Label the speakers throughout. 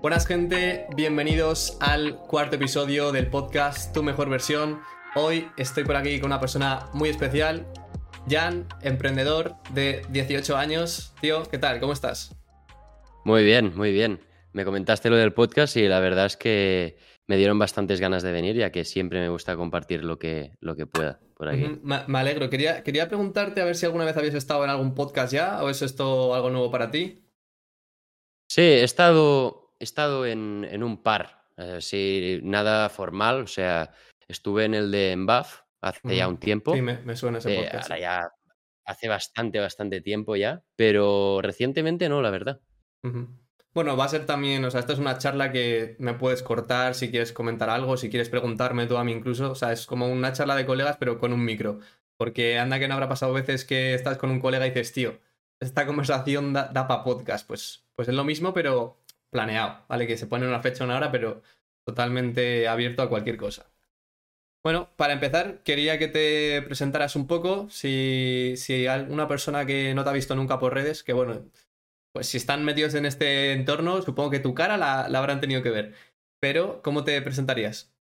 Speaker 1: Buenas gente, bienvenidos al cuarto episodio del podcast Tu mejor versión. Hoy estoy por aquí con una persona muy especial, Jan, emprendedor de 18 años. Tío, ¿qué tal? ¿Cómo estás?
Speaker 2: Muy bien, muy bien. Me comentaste lo del podcast y la verdad es que me dieron bastantes ganas de venir, ya que siempre me gusta compartir lo que, lo que pueda por aquí.
Speaker 1: me, alegro. Quería, quería preguntarte a ver si alguna vez habías estado en algún podcast ya, o es esto algo nuevo para ti.
Speaker 2: Sí, he estado, he estado en, un par, así, nada formal, o sea, estuve en el de Embaf hace ya un tiempo.
Speaker 1: Sí, me, suena ese
Speaker 2: eh,
Speaker 1: podcast.
Speaker 2: ahora ya hace bastante, bastante tiempo ya, pero recientemente no, la verdad.
Speaker 1: Bueno, va a ser también, o sea, esta es una charla que me puedes cortar si quieres comentar algo, si quieres preguntarme tú a mí incluso, o sea, es como una charla de colegas pero con un micro. Porque anda que no habrá pasado veces que estás con un colega y dices, tío, esta conversación da, para podcast. Pues, pues es lo mismo, pero planeado, ¿vale? Que se pone una fecha, una hora, pero totalmente abierto a cualquier cosa. Bueno, para empezar, quería que te presentaras un poco. Si, si alguna persona que no te ha visto nunca por redes, que bueno, pues si están metidos en este entorno, supongo que tu cara la, habrán tenido que ver. Pero, ¿cómo te presentarías?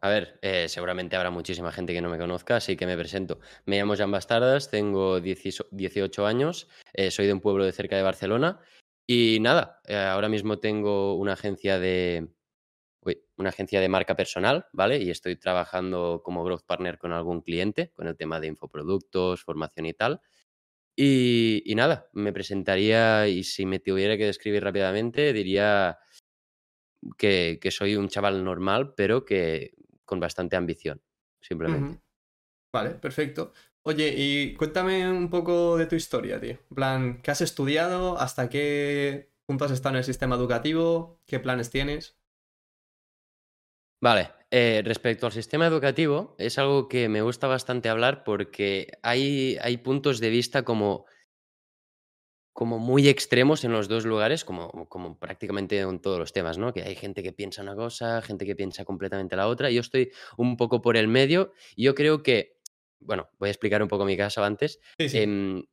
Speaker 2: A ver, eh, seguramente habrá muchísima gente que no me conozca, así que me presento. Me llamo Jan Bastardas, tengo 18 años, eh, soy de un pueblo de cerca de Barcelona y nada, eh, ahora mismo tengo una agencia de una agencia de marca personal, ¿vale? Y estoy trabajando como growth partner con algún cliente con el tema de infoproductos, formación y tal. Y, nada, me presentaría y si me tuviera que describir rápidamente, diría que, soy un chaval normal, pero que con bastante ambición, simplemente.
Speaker 1: Vale, perfecto. Oye, y cuéntame un poco de tu historia, tío. Plan, ¿qué has estudiado? ¿Hasta qué punto has estado en el sistema educativo? ¿Qué planes tienes?
Speaker 2: Vale, eh, respecto al sistema educativo, es algo que me gusta bastante hablar porque hay, hay puntos de vista como, como muy extremos en los dos lugares, como, como prácticamente en todos los temas, ¿no? Que hay gente que piensa una cosa, gente que piensa completamente la otra. Yo estoy un poco por el medio y yo creo que, bueno, voy a explicar un poco mi caso antes. Em,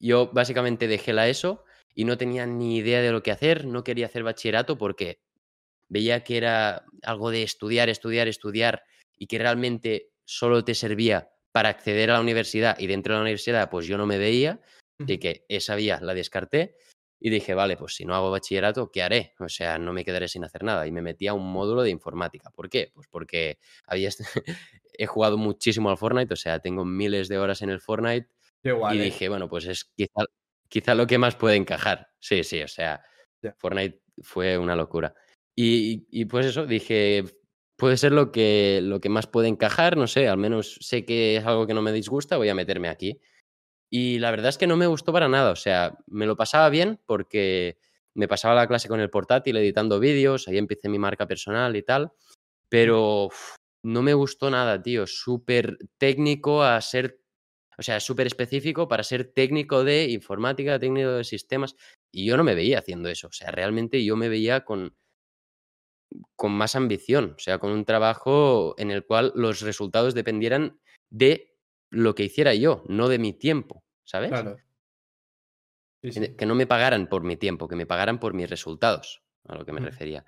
Speaker 2: yo básicamente dejé la ESO y no tenía ni idea de lo que hacer, no quería hacer bachillerato porque veía que era algo de estudiar, estudiar, estudiar y que realmente solo te servía para acceder a la universidad y dentro de la universidad pues yo no me veía, y que esa vía la descarté y dije, vale, pues si no hago bachillerato, ¿qué haré? O sea, no me quedaré sin hacer nada. Y me metí a un módulo de informática. ¿Por qué? Pues porque había he jugado muchísimo al Fortnite, o sea, tengo miles de horas en el Fortnite. y ¿eh? dije, bueno, pues es quizá, quizá, lo que más puede encajar. Sí, sí, o sea, Fortnite fue una locura. Y, pues eso, dije, puede ser lo que, lo que más puede encajar, no sé, al menos sé que es algo que no me disgusta, voy a meterme aquí. Y la verdad es que no me gustó para nada, o sea, me lo pasaba bien porque me pasaba la clase con el portátil editando vídeos, ahí empecé mi marca personal y tal, pero no me gustó nada, tío, súper técnico a ser, o sea, súper específico para ser técnico de informática, técnico de sistemas, y yo no me veía haciendo eso, o sea, realmente yo me veía con con más ambición, o sea, con un trabajo en el cual los resultados dependieran de lo que hiciera yo, no de mi tiempo, ¿sabes? Claro. Que no me pagaran por mi tiempo, que me pagaran por mis resultados, a lo que me mm. refería.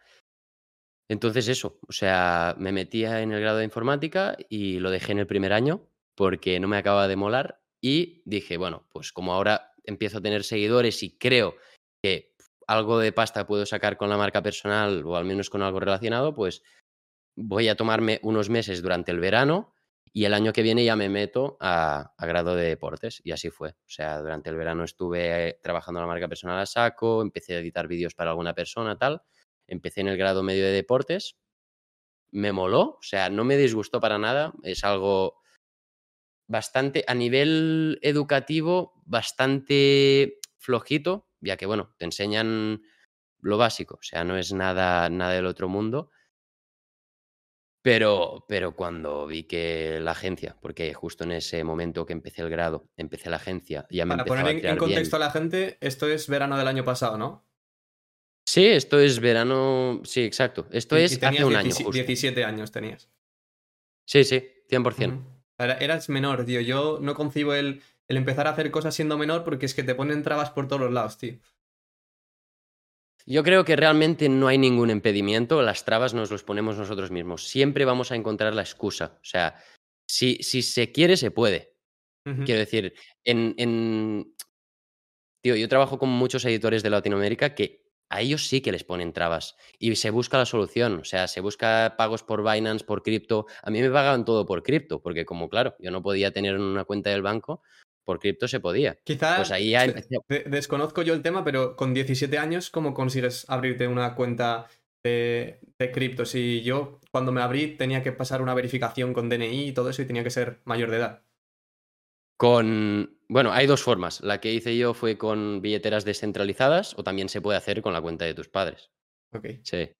Speaker 2: Entonces eso, o sea, me metía en el grado de informática y lo dejé en el primer año porque no me acaba de molar y dije, bueno, pues como ahora empiezo a tener seguidores y creo que algo de pasta puedo sacar con la marca personal o al menos con algo relacionado, pues voy a tomarme unos meses durante el verano y el año que viene ya me meto a, grado de deportes y así fue. O sea, durante el verano estuve trabajando la marca personal a saco, empecé a editar vídeos para alguna persona, tal. Empecé en el grado medio de deportes, me moló, o sea, no me disgustó para nada, es algo bastante, a nivel educativo, bastante flojito, ya que, bueno, te enseñan lo básico, o sea, no es nada, nada del otro mundo. Pero, pero cuando vi que la agencia, porque justo en ese momento que empecé el grado, empecé la agencia, ya me
Speaker 1: Para poner en, contexto a la gente, esto es verano del año pasado, ¿no?
Speaker 2: Sí, esto es verano, sí, exacto. Esto es hace un año. Justo.
Speaker 1: 17 años tenías.
Speaker 2: Sí, sí, 100%.
Speaker 1: Eras menor, tío. Yo no concibo el, el empezar a hacer cosas siendo menor porque es que te ponen trabas por todos los lados, tío.
Speaker 2: Yo creo que realmente no hay ningún impedimento, las trabas nos los ponemos nosotros mismos. Siempre vamos a encontrar la excusa. O sea, si, si se quiere, se puede. Quiero decir, en, en... Tío, yo trabajo con muchos editores de Latinoamérica que a ellos sí que les ponen trabas y se busca la solución. O sea, se busca pagos por Binance, por cripto. A mí me pagaban todo por cripto, porque como claro, yo no podía tener una cuenta del banco, por cripto se podía.
Speaker 1: Quizás pues ahí desconozco yo el tema, pero con 17 años, ¿cómo consigues abrirte una cuenta de, de cripto? Si yo cuando me abrí tenía que pasar una verificación con DNI y todo eso y tenía que ser mayor de edad.
Speaker 2: Con. Bueno, hay dos formas. La que hice yo fue con billeteras descentralizadas o también se puede hacer con la cuenta de tus padres.
Speaker 1: Ok.
Speaker 2: Sí.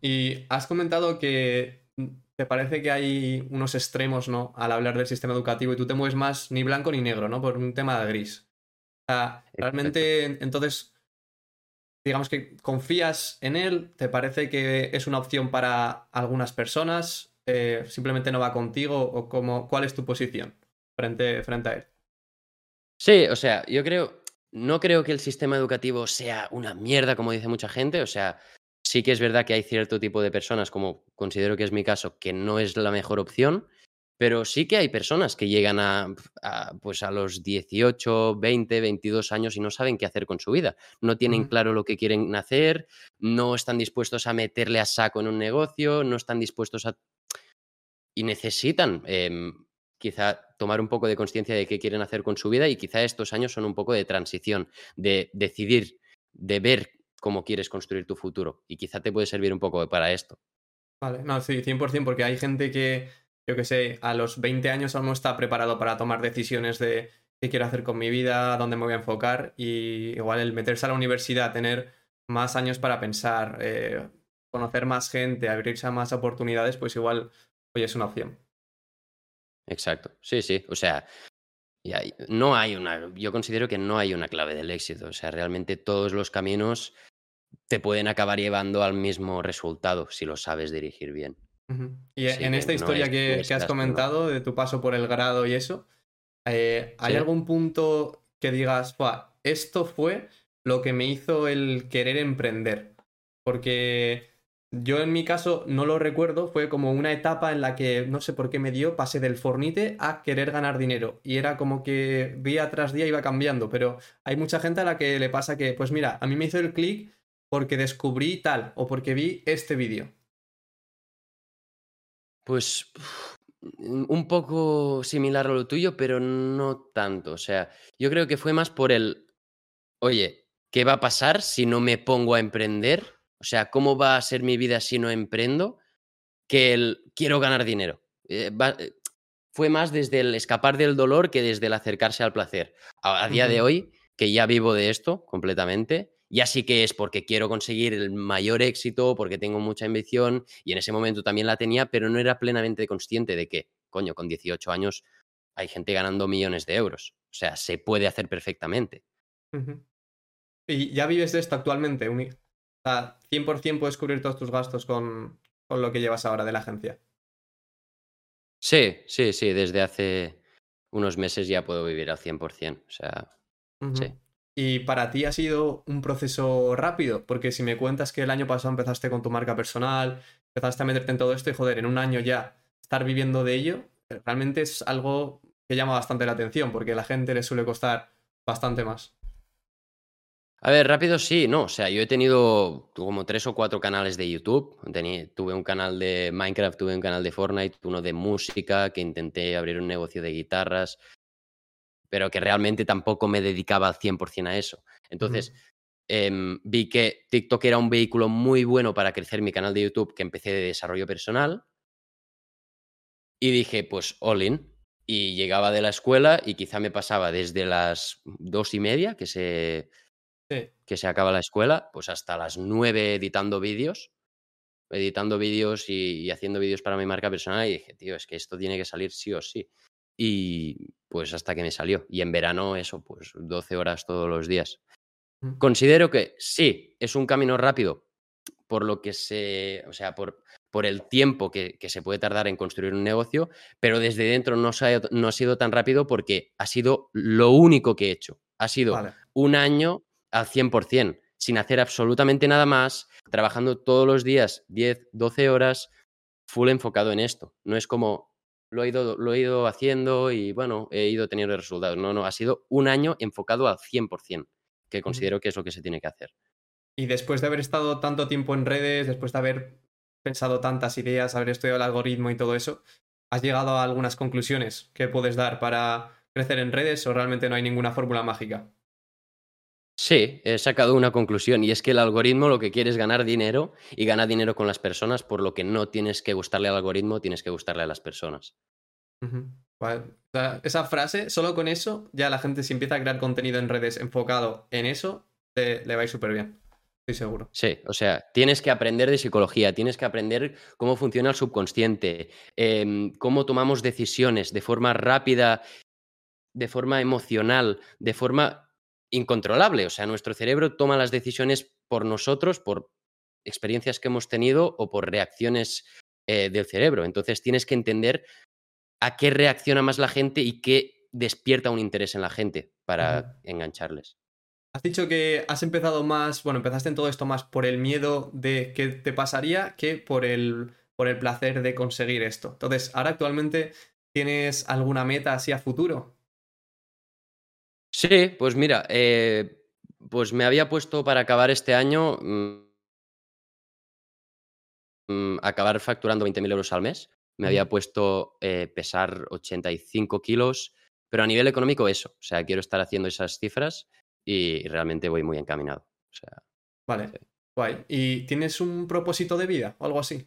Speaker 1: Y has comentado que te parece que hay unos extremos, ¿no? Al hablar del sistema educativo y tú te mueves más ni blanco ni negro, ¿no? Por un tema de gris. O sea, realmente, entonces, digamos que confías en él, te parece que es una opción para algunas personas, eh, simplemente no va contigo o cómo, cuál es tu posición frente, frente a él.
Speaker 2: Sí, o sea, yo creo, no creo que el sistema educativo sea una mierda, como dice mucha gente, o sea, Sí que es verdad que hay cierto tipo de personas, como considero que es mi caso, que no es la mejor opción, pero sí que hay personas que llegan a, pues a los 18, 20, 22 años y no saben qué hacer con su vida. No tienen claro lo que quieren hacer, no están dispuestos a meterle a saco en un negocio, no están dispuestos a... Y necesitan em, quizá tomar un poco de conciencia de qué quieren hacer con su vida y quizá estos años son un poco de transición, de decidir, de ver cómo quieres construir tu futuro. Y quizá te puede servir un poco para esto.
Speaker 1: Vale, no, sí, 100%, porque hay gente que, yo que sé, a los 20 años aún no está preparado para tomar decisiones de qué quiero hacer con mi vida, dónde me voy a enfocar. Y igual el meterse a la universidad, tener más años para pensar, eh, conocer más gente, abrirse a más oportunidades, pues igual, hoy es una opción.
Speaker 2: Exacto, sí, sí. O sea, no hay una, yo considero que no hay una clave del éxito. O sea, realmente todos los caminos te pueden acabar llevando al mismo resultado si lo sabes dirigir bien.
Speaker 1: Y en esta historia que, has comentado de tu paso por el grado y eso, eh, ¿hay algún punto que digas, esto fue lo que me hizo el querer emprender? Porque yo en mi caso no lo recuerdo, fue como una etapa en la que no sé por qué me dio, pasé del fornite a querer ganar dinero. Y era como que día tras día iba cambiando, pero hay mucha gente a la que le pasa que, pues mira, a mí me hizo el clic porque descubrí tal o porque vi este vídeo.
Speaker 2: Pues un poco similar a lo tuyo, pero no tanto. O sea, yo creo que fue más por el, oye, ¿qué va a pasar si no me pongo a emprender? O sea, ¿cómo va a ser mi vida si no emprendo? Que el quiero ganar dinero. Eh, eh, fue más desde el escapar del dolor que desde el acercarse al placer. A, día de hoy, que ya vivo de esto completamente, ya sí que es porque quiero conseguir el mayor éxito, porque tengo mucha ambición y en ese momento también la tenía, pero no era plenamente consciente de que, coño, con 18 años hay gente ganando millones de euros. O sea, se puede hacer perfectamente.
Speaker 1: ¿Y ya vives de esto actualmente? O sea, 100% puedes cubrir todos tus gastos con, lo que llevas ahora de la agencia.
Speaker 2: Sí, sí, sí. Desde hace unos meses ya puedo vivir al 100%. O sea, sí.
Speaker 1: ¿Y para ti ha sido un proceso rápido? Porque si me cuentas que el año pasado empezaste con tu marca personal, empezaste a meterte en todo esto y joder, en un año ya estar viviendo de ello, realmente es algo que llama bastante la atención porque a la gente le suele costar bastante más.
Speaker 2: A ver, rápido sí, no. O sea, yo he tenido como tres o cuatro canales de YouTube. tuve un canal de Minecraft, tuve un canal de Fortnite, uno de música, que intenté abrir un negocio de guitarras, pero que realmente tampoco me dedicaba al 100% a eso. Entonces, em, vi que TikTok era un vehículo muy bueno para crecer mi canal de YouTube, que empecé de desarrollo personal. Y dije, pues, all in. Y llegaba de la escuela y quizá me pasaba desde las dos y media, que se que se acaba la escuela, pues hasta las nueve editando vídeos, editando vídeos y, haciendo vídeos para mi marca personal y dije, tío, es que esto tiene que salir sí o sí. Y pues hasta que me salió. Y en verano eso, pues 12 horas todos los días. Mm. Considero que sí, es un camino rápido por lo que se, o sea, por, por el tiempo que, se puede tardar en construir un negocio, pero desde dentro no, no ha sido tan rápido porque ha sido lo único que he hecho. Ha sido un año al 100%. sin hacer absolutamente nada más, trabajando todos los días 10, 12 horas, full enfocado en esto. No es como lo he ido, lo he ido haciendo y bueno, he ido teniendo resultados. No, no, ha sido un año enfocado al 100%, que considero que es lo que se tiene que hacer.
Speaker 1: Y después de haber estado tanto tiempo en redes, después de haber pensado tantas ideas, haber estudiado el algoritmo y todo eso, ¿has llegado a algunas conclusiones que puedes dar para crecer en redes o realmente no hay ninguna fórmula mágica?
Speaker 2: Sí, he sacado una conclusión y es que el algoritmo lo que quiere es ganar dinero y ganar dinero con las personas, por lo que no tienes que gustarle al algoritmo, tienes que gustarle a las personas.
Speaker 1: esa frase, solo con eso, ya la gente si empieza a crear contenido en redes enfocado en eso, le, va a ir súper bien. Estoy seguro.
Speaker 2: Sí, o sea, tienes que aprender de psicología, tienes que aprender cómo funciona el subconsciente, em, cómo tomamos decisiones de forma rápida, de forma emocional, de forma incontrolable. O sea, nuestro cerebro toma las decisiones por nosotros, por experiencias que hemos tenido o por reacciones eh, del cerebro. Entonces tienes que entender a qué reacciona más la gente y qué despierta un interés en la gente para engancharles.
Speaker 1: Has dicho que has empezado más, bueno, empezaste en todo esto más por el miedo de qué te pasaría que por el, por el placer de conseguir esto. Entonces, ahora actualmente tienes alguna meta así a futuro?
Speaker 2: Sí, pues mira, eh, pues me había puesto para acabar este año, mm, mm, acabar facturando 20.000 euros al mes. Me había puesto eh, pesar 85 kilos, pero a nivel económico eso. O sea, quiero estar haciendo esas cifras y realmente voy muy encaminado. O sea,
Speaker 1: vale, guay. ¿Y tienes un propósito de vida o algo así?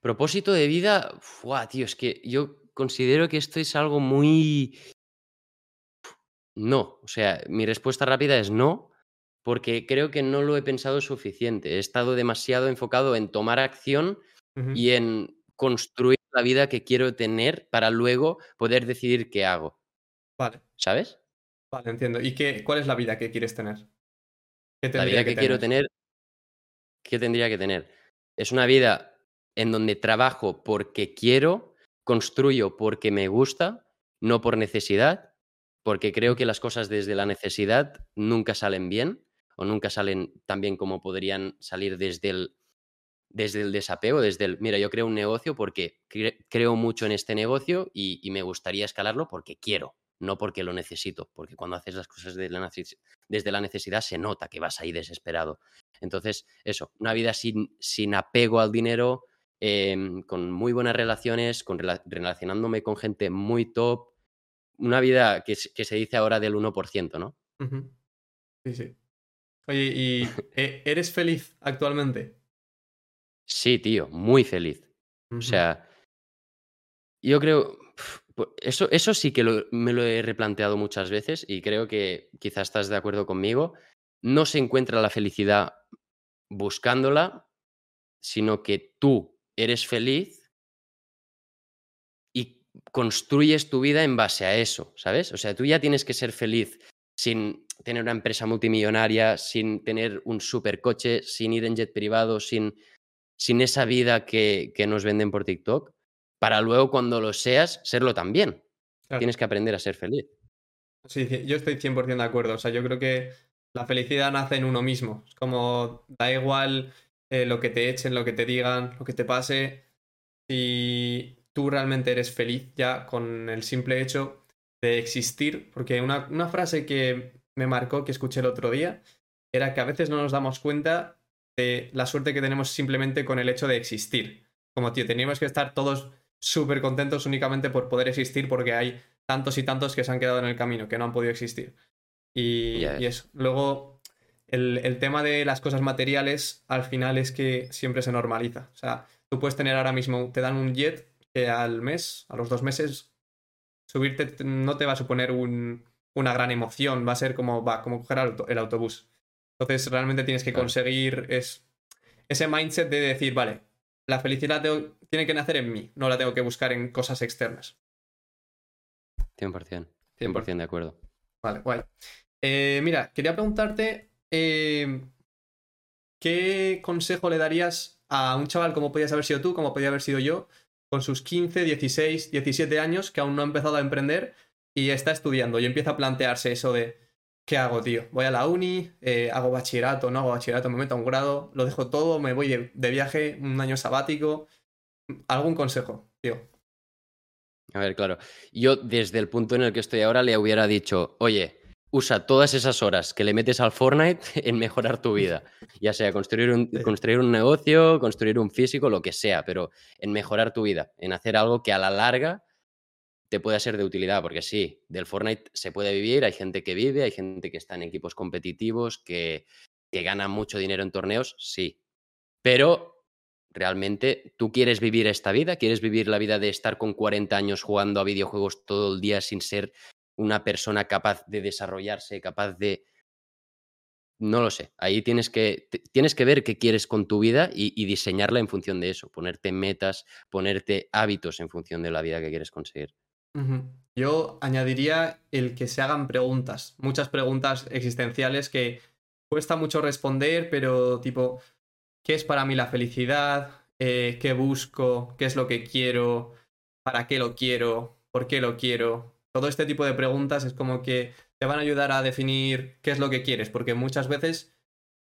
Speaker 2: Propósito de vida, Fua, tío, es que yo considero que esto es algo muy no, o sea, mi respuesta rápida es no, porque creo que no lo he pensado suficiente. He estado demasiado enfocado en tomar acción y en construir la vida que quiero tener para luego poder decidir qué hago.
Speaker 1: Vale.
Speaker 2: ¿Sabes?
Speaker 1: Vale, entiendo. ¿Y qué, cuál es la vida que quieres tener?
Speaker 2: la vida que, quiero tener, ¿qué tendría que tener? Es una vida en donde trabajo porque quiero, construyo porque me gusta, no por necesidad, porque creo que las cosas desde la necesidad nunca salen bien o nunca salen tan bien como podrían salir desde el, desde el desapego, desde el, mira, yo creo un negocio porque creo mucho en este negocio y, me gustaría escalarlo porque quiero, no porque lo necesito, porque cuando haces las cosas desde la, desde la necesidad se nota que vas ahí desesperado. Entonces, eso, una vida sin, sin apego al dinero, em, con muy buenas relaciones, con, relacionándome con gente muy top, una vida que, se dice ahora del 1%, ¿no?
Speaker 1: Sí, sí. Oye, ¿y e, eres feliz actualmente?
Speaker 2: Sí, tío, muy feliz. O sea, yo creo, eso, eso sí que me lo he replanteado muchas veces y creo que quizás estás de acuerdo conmigo. No se encuentra la felicidad buscándola, sino que tú eres feliz construyes tu vida en base a eso, ¿sabes? O sea, tú ya tienes que ser feliz sin tener una empresa multimillonaria, sin tener un supercoche, sin ir en jet privado, sin, sin esa vida que, que, nos venden por TikTok, para luego cuando lo seas, serlo también. Tienes que aprender a ser feliz.
Speaker 1: Sí, yo estoy 100% de acuerdo. O sea, yo creo que la felicidad nace en uno mismo. Es como, da igual eh, lo que te echen, lo que te digan, lo que te pase. Si tú realmente eres feliz ya con el simple hecho de existir, porque una, frase que me marcó, que escuché el otro día, era que a veces no nos damos cuenta de la suerte que tenemos simplemente con el hecho de existir. Como, tío, teníamos que estar todos súper contentos únicamente por poder existir porque hay tantos y tantos que se han quedado en el camino, que no han podido existir. Y, eso. Luego, el, el, tema de las cosas materiales al final es que siempre se normaliza. O sea, tú puedes tener ahora mismo, te dan un jet al mes, a los dos meses, subirte no te va a suponer una gran emoción, va a ser como, va, como coger el autobús. Entonces realmente tienes que conseguir es, ese mindset de decir, vale, la felicidad tiene que nacer en mí, no la tengo que buscar en cosas externas.
Speaker 2: 100%, 100% de acuerdo.
Speaker 1: Vale, guay. Eh, mira, quería preguntarte, eh, ¿qué consejo le darías a un chaval como podías haber sido tú, como podía haber sido yo, con sus 15, 16, 17 años que aún no ha empezado a emprender y está estudiando y empieza a plantearse eso de, ¿qué hago, tío? Voy a la uni, eh, hago bachillerato, no hago bachillerato, me meto a un grado, lo dejo todo, me voy de, de viaje, un año sabático. ¿Algún consejo, tío?
Speaker 2: A ver, claro. Yo desde el punto en el que estoy ahora le hubiera dicho, oye, usa todas esas horas que le metes al Fortnite en mejorar tu vida. Ya sea construir un, construir un negocio, construir un físico, lo que sea, pero en mejorar tu vida, en hacer algo que a la larga te pueda ser de utilidad, porque sí, del Fortnite se puede vivir, hay gente que vive, hay gente que está en equipos competitivos, que, que gana mucho dinero en torneos, sí. Pero realmente tú quieres vivir esta vida, quieres vivir la vida de estar con 40 años jugando a videojuegos todo el día sin ser una persona capaz de desarrollarse, capaz de... No lo sé. Ahí tienes que, tienes que ver qué quieres con tu vida y, diseñarla en función de eso, ponerte metas, ponerte hábitos en función de la vida que quieres conseguir.
Speaker 1: Yo añadiría el que se hagan preguntas, muchas preguntas existenciales que cuesta mucho responder, pero tipo, ¿qué es para mí la felicidad? Eh, ¿Qué busco? ¿Qué es lo que quiero? ¿Para qué lo quiero? ¿Por qué lo quiero? Todo este tipo de preguntas es como que te van a ayudar a definir qué es lo que quieres, porque muchas veces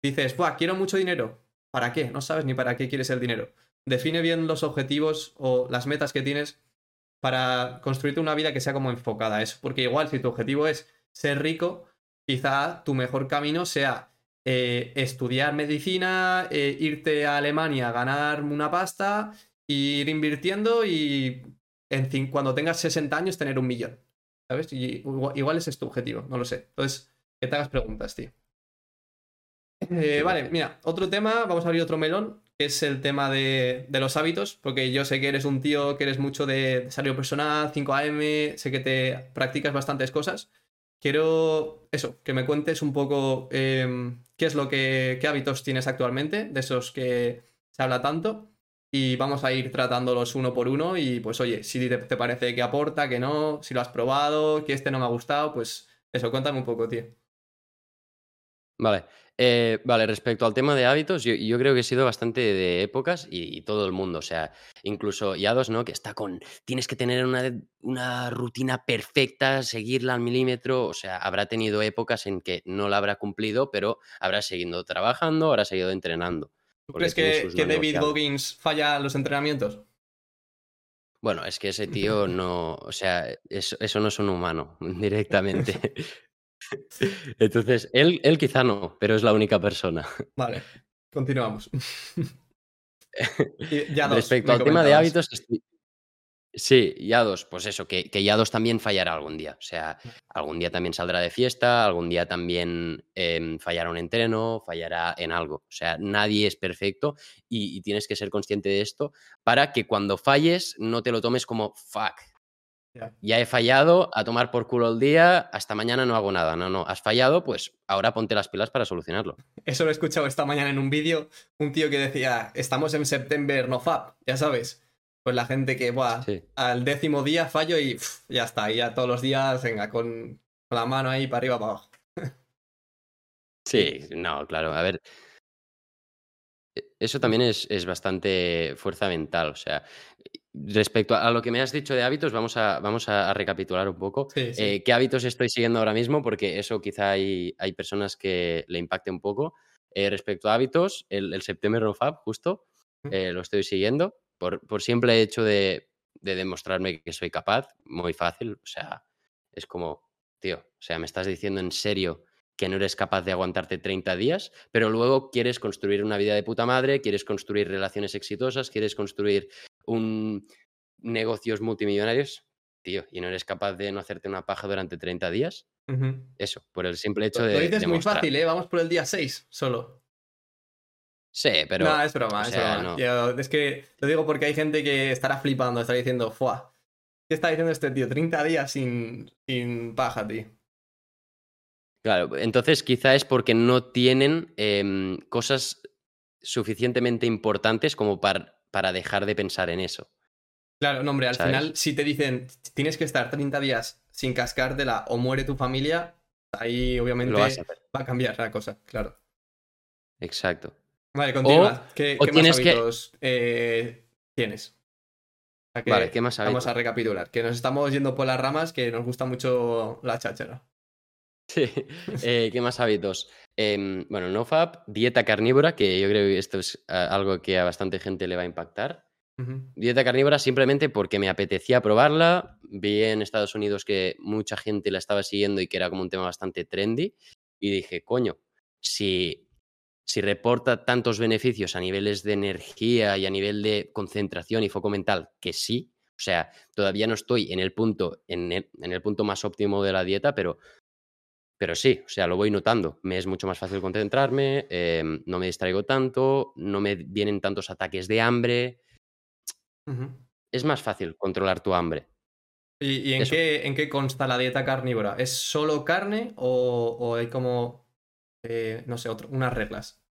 Speaker 1: dices, Buah, quiero mucho dinero. ¿Para qué? No sabes ni para qué quieres el dinero. Define bien los objetivos o las metas que tienes para construirte una vida que sea como enfocada a eso. Porque igual si tu objetivo es ser rico, quizá tu mejor camino sea eh, estudiar medicina, eh, irte a Alemania, ganar una pasta, ir invirtiendo y cuando tengas 60 años tener un millón. ¿Sabes? Y igual, igual ese es tu objetivo, no lo sé. Entonces, que te hagas preguntas, tío. Eh, vale, mira, otro tema, vamos a abrir otro melón, que es el tema de, de los hábitos, porque yo sé que eres un tío que eres mucho de desarrollo personal, 5am, sé que te practicas bastantes cosas. Quiero, eso, que me cuentes un poco eh, qué es lo que, qué hábitos tienes actualmente, de esos que se habla tanto, y vamos a ir tratándolos uno por uno, y pues oye, si te, parece que aporta, que no, si lo has probado, que este no me ha gustado, pues eso, cuéntame un poco, tío.
Speaker 2: Vale, eh, vale, respecto al tema de hábitos, yo, yo creo que he sido bastante de épocas y, y todo el mundo, o sea, incluso Yados, ¿no? Que está con, tienes que tener una, una rutina perfecta, seguirla al milímetro, o sea, habrá tenido épocas en que no la habrá cumplido, pero habrá seguido trabajando, habrá seguido entrenando.
Speaker 1: ¿Tú crees que, David
Speaker 2: negociables.
Speaker 1: Goggins falla en los entrenamientos?
Speaker 2: Bueno, es que ese tío no, o sea, eso, eso no es un humano directamente. Entonces, él, él quizá no, pero es la única persona.
Speaker 1: Vale, continuamos. Ya dos,
Speaker 2: Respecto al tema de hábitos, estoy- sí, ya dos, pues eso, que, que ya dos también fallará algún día. O sea, algún día también saldrá de fiesta, algún día también em, fallará un entreno, fallará en algo. O sea, nadie es perfecto y, y tienes que ser consciente de esto para que cuando falles no te lo tomes como fuck.
Speaker 1: Ya.
Speaker 2: Ya he fallado, a tomar por culo el día, hasta mañana no hago nada. No, no, has fallado, pues ahora ponte las pilas para solucionarlo.
Speaker 1: Eso lo he escuchado esta mañana en un vídeo, un tío que decía, estamos en septiembre, no fab, ya sabes. Pues la gente que, buah,
Speaker 2: Sí.
Speaker 1: al décimo día fallo y ya está, y ya todos los días, venga, con, con la mano ahí para arriba, para abajo.
Speaker 2: Sí, no, claro. A ver, e- eso también es, es bastante fuerza mental. O sea, respecto a lo que me has dicho de hábitos, vamos a, vamos a, recapitular un poco.
Speaker 1: Sí, sí.
Speaker 2: Eh, ¿Qué hábitos estoy siguiendo ahora mismo? Porque eso quizá hay, hay personas que le impacte un poco. Eh, respecto a hábitos, el, el September No Fab, justo, eh, lo estoy siguiendo por, por simple hecho de, de demostrarme que soy capaz, muy fácil. O sea, es como, tío, o sea, me estás diciendo en serio que no eres capaz de aguantarte 30 días, pero luego quieres construir una vida de puta madre, quieres construir relaciones exitosas, quieres construir un negocios multimillonarios, tío, y no eres capaz de no hacerte una paja durante 30 días. Eso, por el simple hecho de
Speaker 1: lo dices muy fácil, ¿eh? Vamos por el día 6 solo.
Speaker 2: Sí, pero
Speaker 1: no, es broma,
Speaker 2: o
Speaker 1: es broma.
Speaker 2: no.
Speaker 1: Yo- es que lo digo porque hay gente que estará flipando, estará diciendo, ¡fuah! ¿Qué está diciendo este tío? 30 días sin, sin paja, tío.
Speaker 2: Claro, entonces quizá es porque no tienen em, cosas suficientemente importantes como para, para dejar de pensar en eso.
Speaker 1: Claro, no, hombre, al
Speaker 2: ¿Sabes?
Speaker 1: final, si te dicen tienes que estar 30 días sin cascártela o muere tu familia, ahí obviamente va a cambiar la cosa, claro.
Speaker 2: Exacto.
Speaker 1: Vale, continúa. ¿Qué,
Speaker 2: o
Speaker 1: qué más
Speaker 2: tienes que-
Speaker 1: hábitos eh, tienes? O sea que
Speaker 2: Vale, ¿qué más
Speaker 1: Vamos
Speaker 2: hábitos?
Speaker 1: a recapitular, que nos estamos yendo por las ramas, que nos gusta mucho la cháchara.
Speaker 2: Sí. Eh, ¿Qué más hábitos? Em, bueno, NoFap, dieta carnívora, que yo creo que esto es ah, algo que a bastante gente le va a impactar. Dieta carnívora simplemente porque me apetecía probarla. Vi en Estados Unidos que mucha gente la estaba siguiendo y que era como un tema bastante trendy. Y dije, coño, si, si reporta tantos beneficios a niveles de energía y a nivel de concentración y foco mental, que sí. O sea, todavía no estoy en el punto, en en el punto más óptimo de la dieta, pero pero sí, o sea, lo voy notando. Me es mucho más fácil concentrarme, em, no me distraigo tanto, no me vienen tantos ataques de hambre. Es más fácil controlar tu hambre.
Speaker 1: ¿Y, en, qué, en, qué, consta la dieta carnívora? ¿Es solo carne o, hay como, eh, no sé, unas reglas?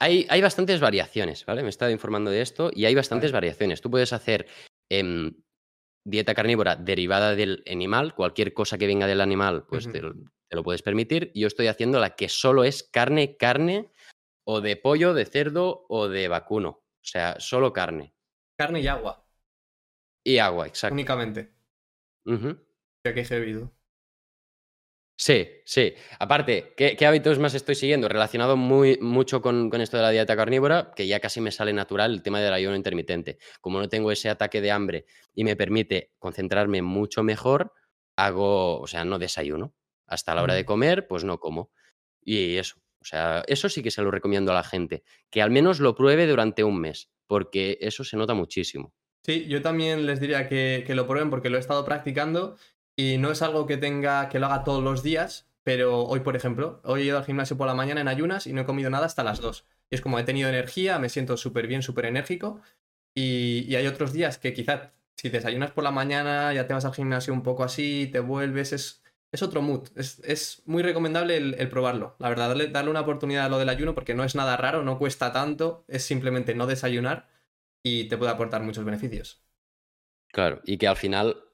Speaker 2: Hay, hay, bastantes variaciones, ¿vale? Me he estado informando de esto y hay bastantes variaciones. Tú puedes hacer em, dieta carnívora derivada del animal, cualquier cosa que venga del animal, pues te, lo puedes permitir. Yo estoy haciendo la que solo es carne, carne, o de pollo, de cerdo o de vacuno. O sea, solo carne.
Speaker 1: Carne y agua.
Speaker 2: Y agua, exacto.
Speaker 1: Únicamente. Ya que he
Speaker 2: Sí, sí. Aparte, ¿qué, hábitos más estoy siguiendo? Relacionado muy, mucho con, esto de la dieta carnívora, que ya casi me sale natural el tema del ayuno intermitente. Como no tengo ese ataque de hambre y me permite concentrarme mucho mejor, hago, o sea, no desayuno. Hasta la hora de comer, pues no como. Y eso, o sea, eso sí que se lo recomiendo a la gente, que al menos lo pruebe durante un mes, porque eso se nota muchísimo.
Speaker 1: Sí, yo también les diría que, que, lo prueben porque lo he estado practicando y no es algo que tenga que lo haga todos los días, pero hoy, por ejemplo, hoy he ido al gimnasio por la mañana en ayunas y no he comido nada hasta las 2. Y es como he tenido energía, me siento súper bien, súper enérgico. Y, hay otros días que quizás si desayunas por la mañana, ya te vas al gimnasio un poco así, te vuelves, es, es otro mood. Es, muy recomendable el, probarlo. La verdad, darle, darle una oportunidad a lo del ayuno porque no es nada raro, no cuesta tanto, es simplemente no desayunar y te puede aportar muchos beneficios.
Speaker 2: Claro, y que al final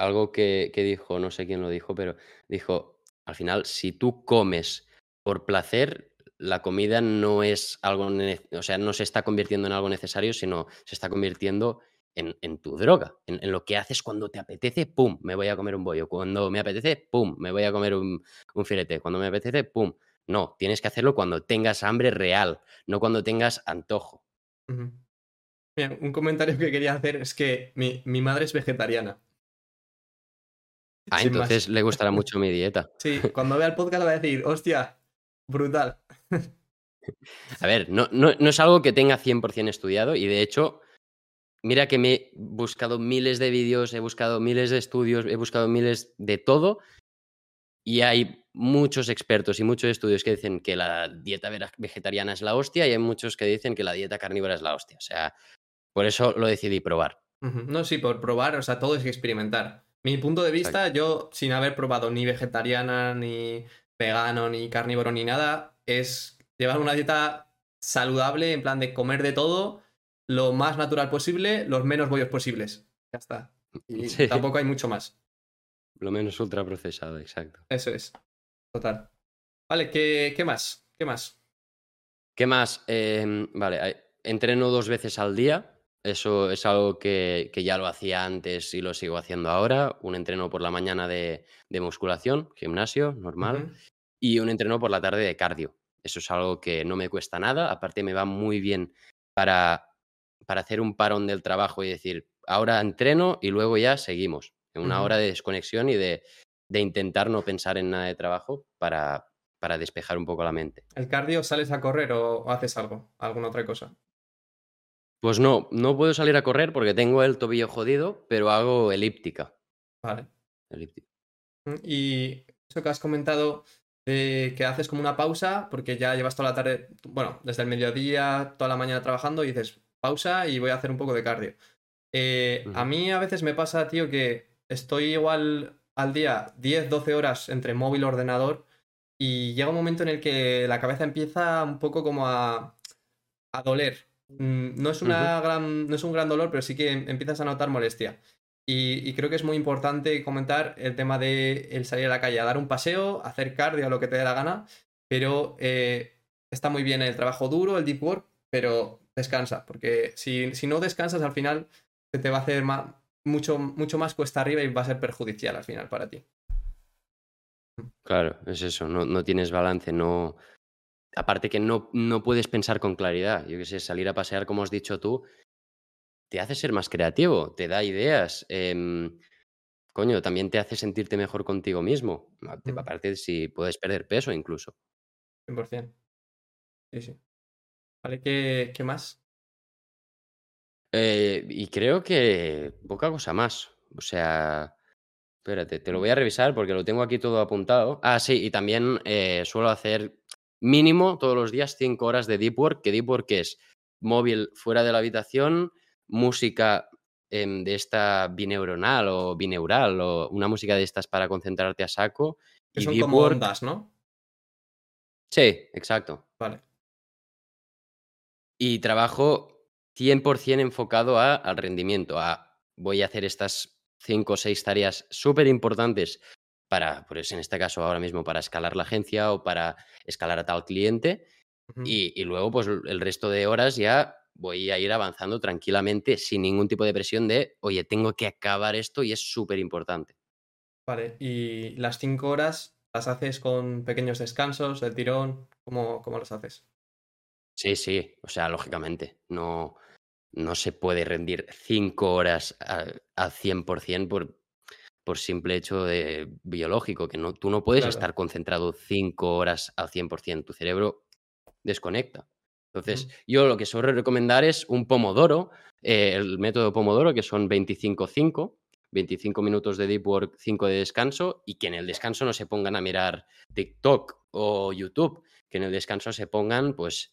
Speaker 2: algo que, dijo, no sé quién lo dijo, pero dijo, al final, si tú comes por placer, la comida no es algo, o sea, no se está convirtiendo en algo necesario, sino se está convirtiendo en, tu droga, en, lo que haces cuando te apetece, pum, me voy a comer un bollo, cuando me apetece, pum, me voy a comer un, filete, cuando me apetece, pum. No, tienes que hacerlo cuando tengas hambre real, no cuando tengas antojo.
Speaker 1: un comentario que quería hacer es que mi madre es vegetariana.
Speaker 2: Ah, entonces le gustará mucho mi dieta.
Speaker 1: Sí, cuando vea el podcast va a decir, hostia, brutal.
Speaker 2: A ver, no, no, es algo que tenga 100% estudiado y de hecho, mira que me he buscado miles de vídeos, he buscado miles de estudios, he buscado miles de todo y hay muchos expertos y muchos estudios que dicen que la dieta vegetariana es la hostia y hay muchos que dicen que la dieta carnívora es la hostia. O sea, por eso lo decidí probar.
Speaker 1: No, sí, por probar, o sea, todo es experimentar. Mi punto de vista, yo sin haber probado ni vegetariana, ni vegano, ni carnívoro, ni nada, es llevar una dieta saludable, en plan de comer de todo, lo más natural posible, los menos bollos posibles. Ya está. Y tampoco hay mucho más.
Speaker 2: Lo menos ultra procesado, exacto.
Speaker 1: Eso es. Total. Vale, ¿qué, qué más? ¿Qué más?
Speaker 2: ¿Qué más? Em, vale, entreno dos veces al día. Eso es algo que, ya lo hacía antes y lo sigo haciendo ahora. Un entreno por la mañana de, musculación, gimnasio, normal, y un entreno por la tarde de cardio. Eso es algo que no me cuesta nada. Aparte, me va muy bien para, para hacer un parón del trabajo y decir, ahora entreno y luego ya seguimos. En una hora de desconexión y de, de, intentar no pensar en nada de trabajo para, para despejar un poco la mente.
Speaker 1: ¿El cardio sales a correr o haces algo? ¿Alguna otra cosa?
Speaker 2: Pues no, no puedo salir a correr porque tengo el tobillo jodido, pero hago elíptica.
Speaker 1: Vale. Elíptica. Mm, y eso que has comentado que haces como una pausa, porque ya llevas toda la tarde, bueno, desde el mediodía, toda la mañana trabajando, y dices pausa y voy a hacer un poco de cardio. Eh, a mí a veces me pasa, tío, que estoy igual al día 10, 12 horas entre móvil y ordenador, y llega un momento en el que la cabeza empieza un poco como a, a doler no es, una gran, no es un gran dolor, pero sí que em, empiezas a notar molestia. Y, creo que es muy importante comentar el tema de el salir a la calle, a dar un paseo, hacer cardio, a lo que te dé la gana, pero eh, está muy bien el trabajo duro, el deep work, pero descansa, porque si, no descansas al final se te va a hacer mucho, mucho más cuesta arriba y va a ser perjudicial al final para ti.
Speaker 2: Claro, es eso, no, no tienes balance, no... Aparte que no, no puedes pensar con claridad. Yo qué sé, salir a pasear, como has dicho tú, te hace ser más creativo, te da ideas. em, coño, también te hace sentirte mejor contigo mismo.
Speaker 1: Mm,
Speaker 2: Aparte, si puedes perder peso incluso.
Speaker 1: 100%. Sí, sí. Vale, ¿qué, qué más?
Speaker 2: Eh, y creo que poca cosa más. O sea, espérate, te lo voy a revisar porque lo tengo aquí todo apuntado. Ah, sí, y también eh, suelo hacer mínimo todos los días 5 horas de deep work, que deep work es móvil fuera de la habitación, música em, de esta bineuronal o bineural o una música de estas para concentrarte a saco
Speaker 1: Que
Speaker 2: y
Speaker 1: son
Speaker 2: deep
Speaker 1: como
Speaker 2: work.
Speaker 1: ondas, ¿no?
Speaker 2: Sí, exacto.
Speaker 1: Vale.
Speaker 2: Y trabajo 100% enfocado a, al rendimiento, a voy a hacer estas 5 o 6 tareas súper importantes para, pues en este caso ahora mismo, para escalar la agencia o para escalar a tal cliente. Y, y luego, pues el resto de horas ya voy a ir avanzando tranquilamente sin ningún tipo de presión de, oye, tengo que acabar esto y es súper importante.
Speaker 1: Vale, y las cinco horas las haces con pequeños descansos, de tirón, ¿cómo, cómo las haces?
Speaker 2: Sí, sí, o sea, lógicamente, no, no se puede rendir 5 horas al 100% por, por simple hecho de biológico, que no, tú no puedes
Speaker 1: Claro.
Speaker 2: estar concentrado 5 horas al 100%, tu cerebro desconecta. Entonces,
Speaker 1: Ujú.
Speaker 2: yo lo que suelo recomendar es un pomodoro, eh, el método pomodoro, que son 25-5, 25 minutos de deep work, 5 de descanso, y que en el descanso no se pongan a mirar TikTok o YouTube, que en el descanso se pongan, pues,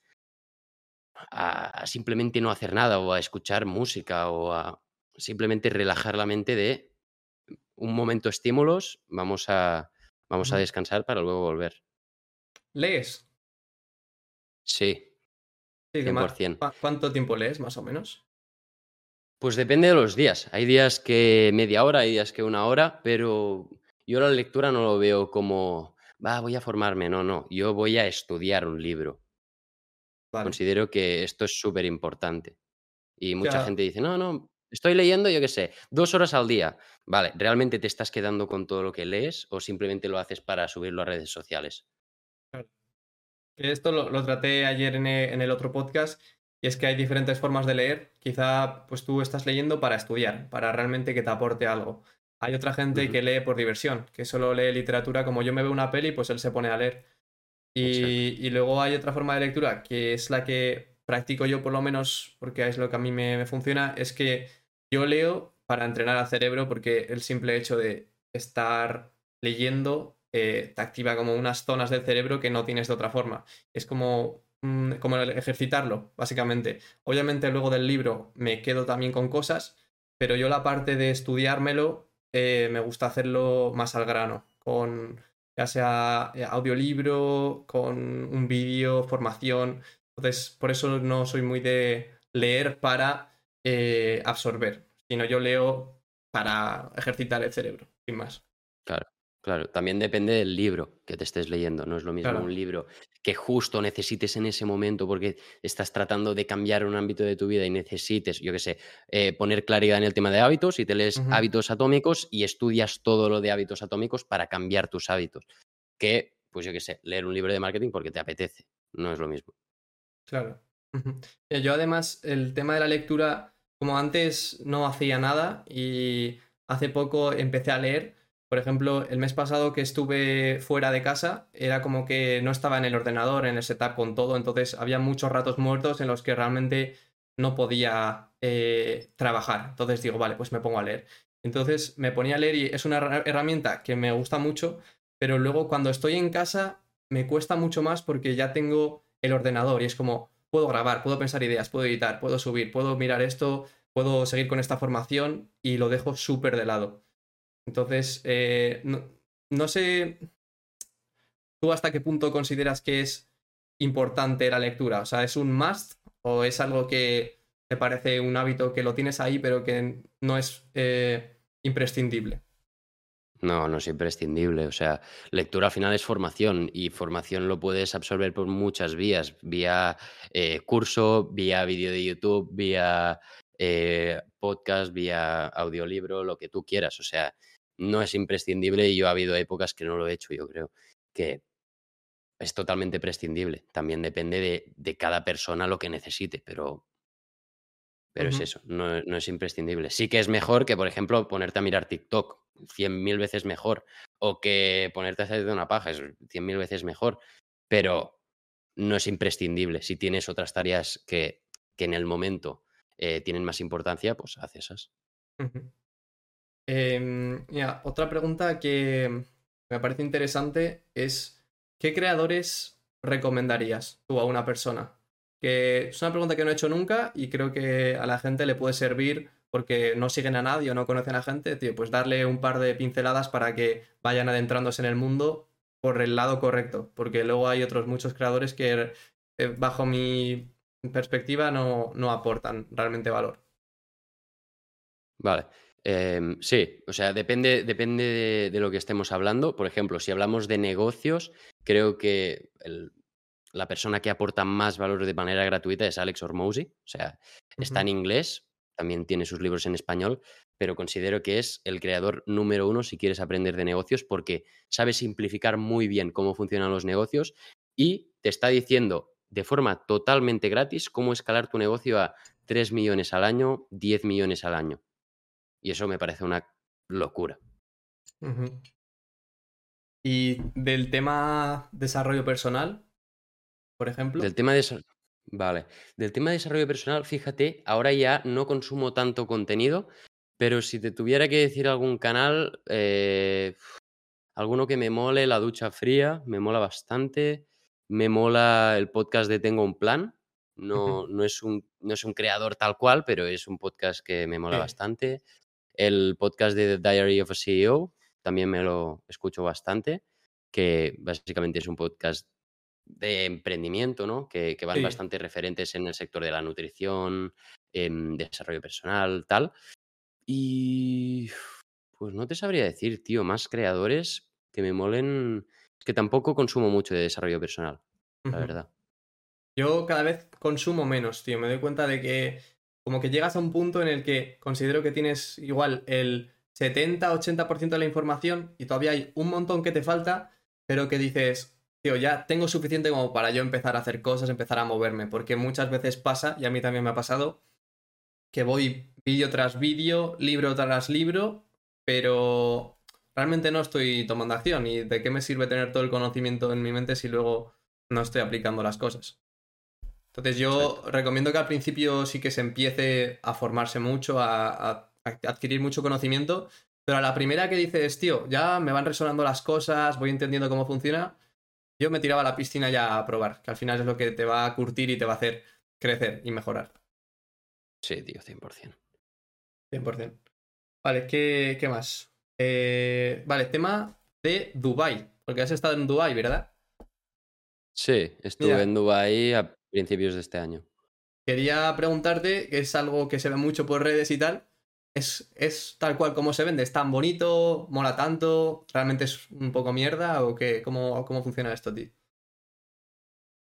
Speaker 2: a, a simplemente no hacer nada o a escuchar música o a simplemente relajar la mente de un momento estímulos, vamos a, vamos a descansar para luego volver.
Speaker 1: ¿Lees?
Speaker 2: Sí,
Speaker 1: Sí, que más,
Speaker 2: 100%.
Speaker 1: ¿cu- ¿Cuánto tiempo lees, más o menos?
Speaker 2: Pues depende de los días. Hay días que media hora, hay días que una hora, pero yo la lectura no lo veo como, va, voy a formarme. No, no, yo voy a estudiar un libro.
Speaker 1: Vale.
Speaker 2: Considero que esto es súper importante. Y mucha gente dice, no, no, estoy leyendo, yo qué sé, dos horas al día. Vale, ¿realmente te estás quedando con todo lo que lees o simplemente lo haces para subirlo a redes sociales?
Speaker 1: esto lo, lo traté ayer en e- en el otro podcast y es que hay diferentes formas de leer. Quizá pues tú estás leyendo para estudiar, para realmente que te aporte algo. Hay otra gente que lee por diversión, que solo lee literatura, como yo me veo una peli, pues él se pone a leer. Y, y luego hay otra forma de lectura, que es la que practico yo por lo menos, porque es lo que a mí me, funciona, es que yo leo para entrenar al cerebro, porque el simple hecho de estar leyendo eh, te activa como unas zonas del cerebro que no tienes de otra forma. Es como, mm, como ejercitarlo, básicamente. Obviamente luego del libro me quedo también con cosas, pero yo la parte de estudiármelo eh, me gusta hacerlo más al grano, con ya sea eh, audiolibro, con un vídeo, formación. Entonces, por eso no soy muy de leer para eh, absorber, sino yo leo para ejercitar el cerebro, sin más.
Speaker 2: Claro, claro. También depende del libro que te estés leyendo. No es lo mismo
Speaker 1: Claro.
Speaker 2: un libro que justo necesites en ese momento porque estás tratando de cambiar un ámbito de tu vida y necesites, yo qué sé, eh, poner claridad en el tema de hábitos y te lees hábitos atómicos y estudias todo lo de hábitos atómicos para cambiar tus hábitos. Que, pues yo qué sé, leer un libro de marketing porque te apetece. No es lo mismo.
Speaker 1: Claro. Yo además, el tema de la lectura, como antes no hacía nada y hace poco empecé a leer, por ejemplo, el mes pasado que estuve fuera de casa, era como que no estaba en el ordenador, en el setup con todo, entonces había muchos ratos muertos en los que realmente no podía eh, trabajar. Entonces digo, vale, pues me pongo a leer. Entonces me ponía a leer y es una herra- herramienta que me gusta mucho, pero luego cuando estoy en casa me cuesta mucho más porque ya tengo el ordenador y es como, puedo grabar, puedo pensar ideas, puedo editar, puedo subir, puedo mirar esto, puedo seguir con esta formación y lo dejo súper de lado. Entonces, eh, no, no sé tú hasta qué punto consideras que es importante la lectura. O sea, ¿es un must o es algo que te parece un hábito que lo tienes ahí pero que no es eh, imprescindible?
Speaker 2: No, no es imprescindible. O sea, lectura al final es formación y formación lo puedes absorber por muchas vías. Vía eh, curso, vía vídeo de YouTube, vía eh, podcast, vía audiolibro, lo que tú quieras. O sea, no es imprescindible y yo ha habido épocas que no lo he hecho, yo creo que es totalmente prescindible. También depende de, de cada persona lo que necesite, pero, pero es eso, no, no, es imprescindible. Sí que es mejor que, por ejemplo, ponerte a mirar TikTok, cien mil veces mejor, o que ponerte a hacer una paja, es cien mil veces mejor, pero no es imprescindible. Si tienes otras tareas que, que en el momento eh, tienen más importancia, pues haz esas.
Speaker 1: Em, otra pregunta que me parece interesante es, ¿qué creadores recomendarías tú a una persona? Que es una pregunta que no he hecho nunca y creo que a la gente le puede servir porque no siguen a nadie o no conocen a gente, tío, pues darle un par de pinceladas para que vayan adentrándose en el mundo por el lado correcto, porque luego hay otros muchos creadores que eh, bajo mi perspectiva no, no aportan realmente valor.
Speaker 2: Vale. Em, sí, o sea, depende, depende de, lo que estemos hablando. Por ejemplo, si hablamos de negocios, creo que la persona que aporta más valor de manera gratuita es Alex Ormozzi. O sea, está en inglés, también tiene sus libros en español, pero considero que es el creador número uno si quieres aprender de negocios porque sabe simplificar muy bien cómo funcionan los negocios y te está diciendo de forma totalmente gratis cómo escalar tu negocio a 3 millones al año, 10 millones al año. Y eso me parece una locura.
Speaker 1: ¿Y del tema desarrollo personal, por ejemplo?
Speaker 2: Del tema de Vale. Del tema de desarrollo personal, fíjate, ahora ya no consumo tanto contenido, pero si te tuviera que decir algún canal, eh, alguno que me mole, La Ducha Fría, me mola bastante. Me mola el podcast de Tengo un Plan. No, no, es, un, no es un creador tal cual, pero es un podcast que me mola bastante. El podcast de The Diary of a CEO también me lo escucho bastante, que básicamente es un podcast de emprendimiento, ¿no? Que, van bastante referentes en el sector de la nutrición, en desarrollo personal, tal. Y pues no te sabría decir, tío, más creadores que me molen. Es que tampoco consumo mucho de desarrollo personal, la verdad.
Speaker 1: Yo cada vez consumo menos, tío. Me doy cuenta de que como que llegas a un punto en el que considero que tienes igual el 70-80% de la información y todavía hay un montón que te falta, pero que dices, ya tengo suficiente como para yo empezar a hacer cosas, empezar a moverme, porque muchas veces pasa, y a mí también me ha pasado, que voy vídeo tras vídeo, libro tras libro, pero realmente no estoy tomando acción. ¿Y de qué me sirve tener todo el conocimiento en mi mente si luego no estoy aplicando las cosas? Entonces yo recomiendo que al principio sí que se empiece a formarse mucho, a, a adquirir mucho conocimiento, pero a la primera que dices, tío, ya me van resonando las cosas, voy entendiendo cómo funciona, yo me tiraba a la piscina ya a probar, que al final es lo que te va a curtir y te va a hacer crecer y mejorar.
Speaker 2: Sí, tío, 100%.
Speaker 1: 100%. Vale, ¿qué, qué más? Eh, vale, tema de Dubai, porque has estado en Dubai, ¿verdad?
Speaker 2: Sí, estuve en Dubai a principios de este año.
Speaker 1: Quería preguntarte, que es algo que se ve mucho por redes y tal, ¿Es, tal cual como se vende? ¿Es tan bonito? ¿Mola tanto? ¿Realmente es un poco mierda? ¿O qué? ¿Cómo, cómo funciona esto, tío?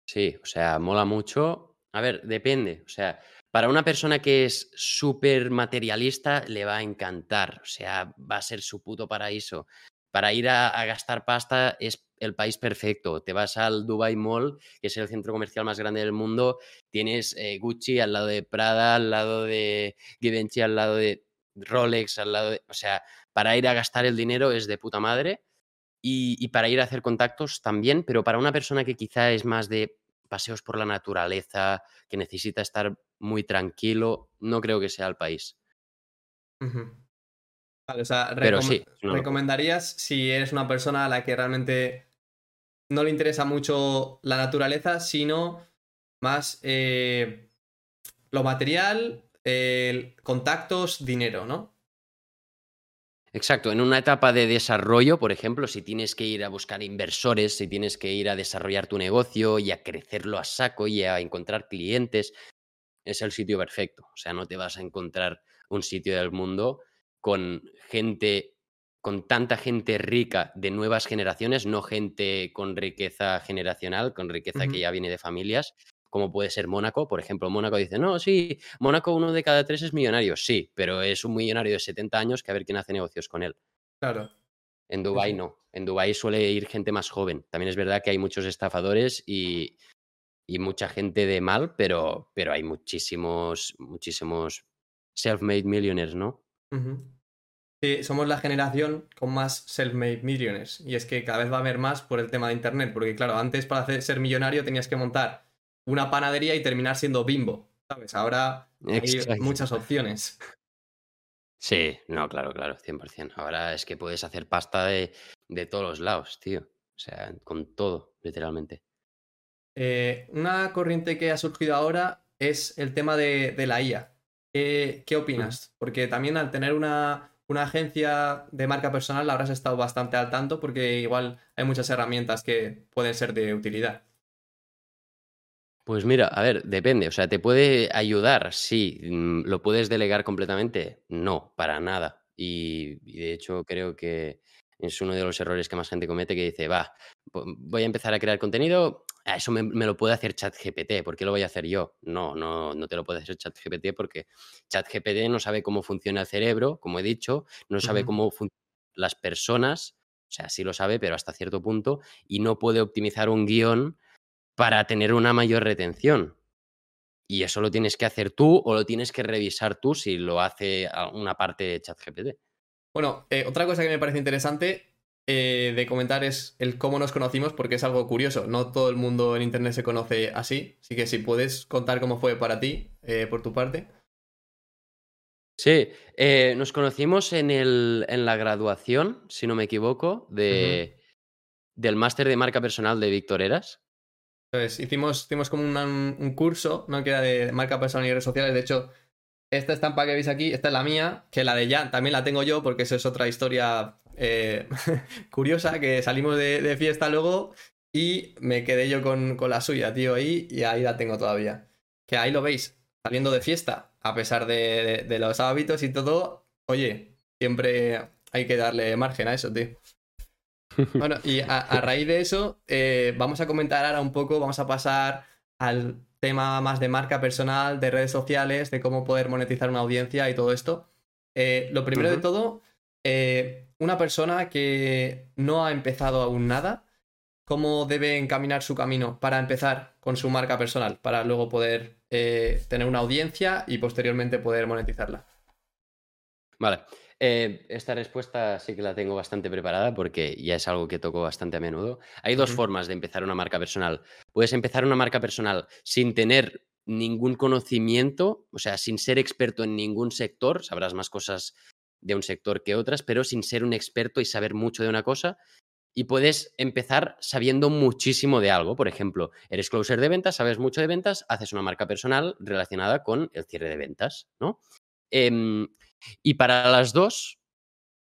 Speaker 2: Sí, o sea, mola mucho. A ver, depende. O sea, para una persona que es súper materialista le va a encantar. O sea, va a ser su puto paraíso. Para ir a, gastar pasta es el país perfecto. Te vas al Dubai Mall, que es el centro comercial más grande del mundo. Tienes eh, Gucci al lado de Prada, al lado de Givenchy, al lado de Rolex al lado de... O sea, para ir a gastar el dinero es de puta madre y, para ir a hacer contactos también, pero para una persona que quizá es más de paseos por la naturaleza, que necesita estar muy tranquilo, no creo que sea el país.
Speaker 1: Vale, o sea, pero sí, recomendarías si eres una persona a la que realmente no le interesa mucho la naturaleza, sino más eh, lo material contactos, dinero, ¿no?
Speaker 2: Exacto, en una etapa de desarrollo, por ejemplo, si tienes que ir a buscar inversores, si tienes que ir a desarrollar tu negocio y a crecerlo a saco y a encontrar clientes, es el sitio perfecto. O sea, no te vas a encontrar un sitio del mundo con gente, con tanta gente rica de nuevas generaciones, no gente con riqueza generacional, con riqueza que ya viene de familias, como puede ser Mónaco. Por ejemplo, Mónaco dice, no, sí, Mónaco uno de cada tres es millonario. Sí, pero es un millonario de 70 años que a ver quién hace negocios con él.
Speaker 1: Claro.
Speaker 2: En Dubái no. En Dubái suele ir gente más joven. También es verdad que hay muchos estafadores y, y mucha gente de mal, pero, pero hay muchísimos, muchísimos self-made millionaires, ¿no?
Speaker 1: Sí, somos la generación con más self-made millionaires. Y es que cada vez va a haber más por el tema de Internet. Porque claro, antes para ser millonario tenías que montar una panadería y terminar siendo bimbo. ¿Sabes? Ahora hay muchas opciones.
Speaker 2: Sí, no, claro, claro, 100%. Ahora es que puedes hacer pasta de, de todos los lados, tío. O sea, con todo, literalmente.
Speaker 1: Eh, una corriente que ha surgido ahora es el tema de, la IA. ¿Qué, opinas? Porque también al tener una, agencia de marca personal habrás estado bastante al tanto porque igual hay muchas herramientas que pueden ser de utilidad.
Speaker 2: Pues mira, a ver, depende. O sea, ¿te puede ayudar? Sí. Mm, ¿Lo puedes delegar completamente? No, para nada. Y, y de hecho creo que es uno de los errores que más gente comete que dice, va, voy a empezar a crear contenido, eso me, lo puede hacer ChatGPT, ¿por qué lo voy a hacer yo? No, no, no te lo puede hacer ChatGPT porque ChatGPT no sabe cómo funciona el cerebro, como he dicho, no sabe cómo funcionan las personas, o sea, sí lo sabe, pero hasta cierto punto, y no puede optimizar un guion para tener una mayor retención. Y eso lo tienes que hacer tú o lo tienes que revisar tú si lo hace una parte de ChatGPT.
Speaker 1: Bueno, eh, otra cosa que me parece interesante eh, de comentar es el cómo nos conocimos, porque es algo curioso. No todo el mundo en Internet se conoce así. Así que si puedes contar cómo fue para ti, eh, por tu parte.
Speaker 2: Sí, nos conocimos en, el, en, la graduación, si no me equivoco, de, del máster de marca personal de Víctor Eras.
Speaker 1: Entonces, hicimos, hicimos como un curso, ¿no? Que era de marca personal y redes sociales. De hecho, esta estampa que veis aquí, esta es la mía, que la de Jan también la tengo yo, porque eso es otra historia eh, curiosa, que salimos de, fiesta luego y me quedé yo con, la suya, tío, ahí, y ahí la tengo todavía. Que ahí lo veis, saliendo de fiesta, a pesar de, los hábitos y todo, oye, siempre hay que darle margen a eso, tío. Bueno, y a, raíz de eso, eh, vamos a comentar ahora un poco, vamos a pasar al tema más de marca personal, de redes sociales, de cómo poder monetizar una audiencia y todo esto. Eh, lo primero de todo, eh, una persona que no ha empezado aún nada, ¿cómo debe encaminar su camino para empezar con su marca personal, para luego poder tener una audiencia y posteriormente poder monetizarla?
Speaker 2: Vale. Eh, esta respuesta sí que la tengo bastante preparada porque ya es algo que toco bastante a menudo. Hay dos formas de empezar una marca personal. Puedes empezar una marca personal sin tener ningún conocimiento, o sea, sin ser experto en ningún sector, sabrás más cosas de un sector que otras, pero sin ser un experto y saber mucho de una cosa. Y puedes empezar sabiendo muchísimo de algo. Por ejemplo, eres closer de ventas, sabes mucho de ventas, haces una marca personal relacionada con el cierre de ventas, ¿no? Em, y para las dos,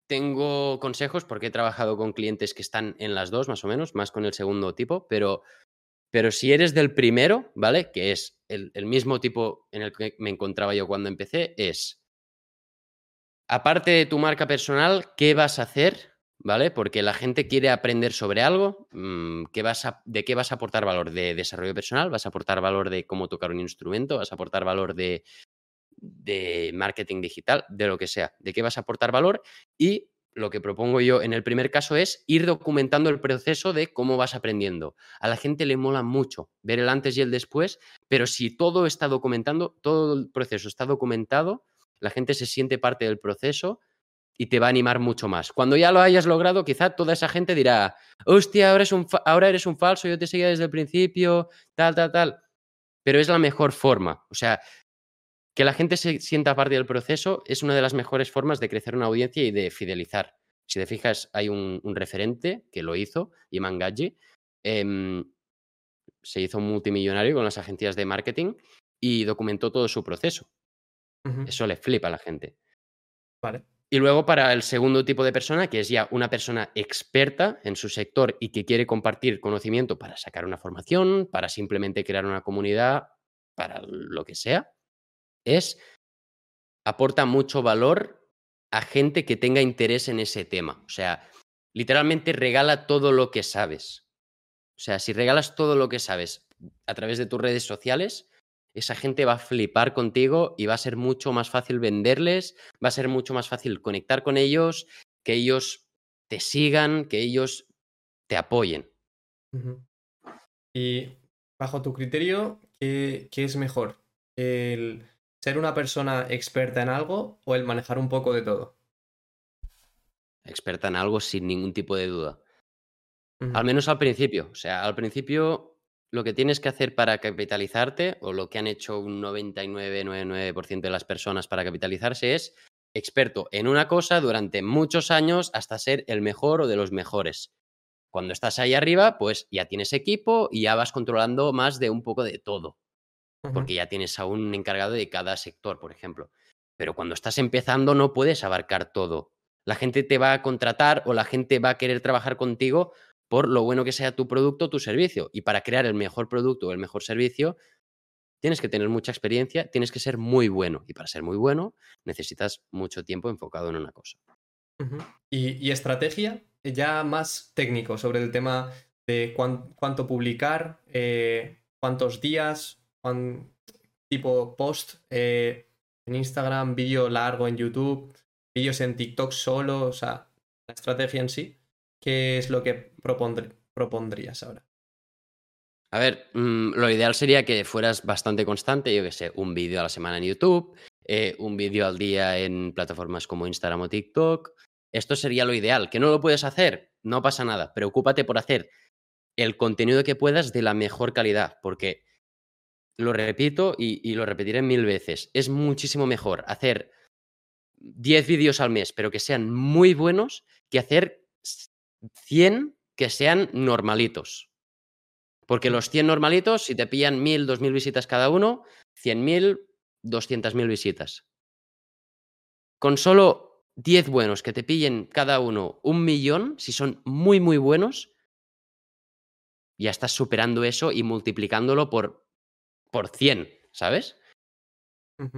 Speaker 2: tengo consejos porque he trabajado con clientes que están en las dos, más o menos, más con el segundo tipo, pero, pero si eres del primero, ¿vale? Que es el, mismo tipo en el que me encontraba yo cuando empecé, es, aparte de tu marca personal, ¿qué vas a hacer? ¿Vale? Porque la gente quiere aprender sobre algo, mm, vas ¿de qué vas a aportar valor? ¿De desarrollo personal? ¿Vas a aportar valor de cómo tocar un instrumento? ¿Vas a aportar valor de de marketing digital, de lo que sea, de qué vas a aportar valor y lo que propongo yo en el primer caso es ir documentando el proceso de cómo vas aprendiendo. A la gente le mola mucho ver el antes y el después, pero si todo está documentando, todo el proceso está documentado, la gente se siente parte del proceso y te va a animar mucho más. Cuando ya lo hayas logrado, quizá toda esa gente dirá, hostia, ahora, un ahora eres un falso, yo te seguía desde el principio, tal, tal, tal. Pero es la mejor forma. O sea, que la gente se sienta parte del proceso es una de las mejores formas de crecer una audiencia y de fidelizar. Si te fijas, hay un, referente que lo hizo, Iman Gadji. Em, se hizo multimillonario con las agencias de marketing y documentó todo su proceso. Eso le flipa a la gente.
Speaker 1: Vale.
Speaker 2: Y luego para el segundo tipo de persona, que es ya una persona experta en su sector y que quiere compartir conocimiento para sacar una formación, para simplemente crear una comunidad, para lo que sea, es, aporta mucho valor a gente que tenga interés en ese tema. O sea, literalmente regala todo lo que sabes. O sea, si regalas todo lo que sabes a través de tus redes sociales, esa gente va a flipar contigo y va a ser mucho más fácil venderles, va a ser mucho más fácil conectar con ellos, que ellos te sigan, que ellos te apoyen.
Speaker 1: Y bajo tu criterio, ¿qué, ¿qué, es mejor? ¿El ser una persona experta en algo o el manejar un poco de todo?
Speaker 2: Experta en algo sin ningún tipo de duda. Al menos al principio. O sea, al principio lo que tienes que hacer para capitalizarte, o lo que han hecho un 99,99% de las personas para capitalizarse, es experto en una cosa durante muchos años hasta ser el mejor o de los mejores. Cuando estás ahí arriba, pues ya tienes equipo y ya vas controlando más de un poco de todo, porque ya tienes a un encargado de cada sector, por ejemplo. Pero cuando estás empezando no puedes abarcar todo. La gente te va a contratar o la gente va a querer trabajar contigo por lo bueno que sea tu producto o tu servicio. Y para crear el mejor producto o el mejor servicio, tienes que tener mucha experiencia, tienes que ser muy bueno. Y para ser muy bueno, necesitas mucho tiempo enfocado en una cosa.
Speaker 1: ¿Y, estrategia? Ya más técnico sobre el tema de cuánto publicar, eh, cuántos días, tipo post eh, en Instagram, vídeo largo en YouTube, vídeos en TikTok solo, o sea, la estrategia en sí. ¿Qué es lo que propondrías ahora?
Speaker 2: A ver, mm, lo ideal sería que fueras bastante constante, yo que sé, un vídeo a la semana en YouTube, eh, un vídeo al día en plataformas como Instagram o TikTok. Esto sería lo ideal. ¿Que no lo puedes hacer? No pasa nada. Preocúpate por hacer el contenido que puedas de la mejor calidad, porque lo repito y, lo repetiré mil veces. Es muchísimo mejor hacer 10 vídeos al mes, pero que sean muy buenos, que hacer 100 que sean normalitos. Porque los 100 normalitos, si te pillan 1000, 2000 visitas cada uno, 100.000, 200.000 visitas. Con solo 10 buenos que te pillen cada uno un millón, si son muy, muy buenos, ya estás superando eso y multiplicándolo por, por 100, ¿sabes?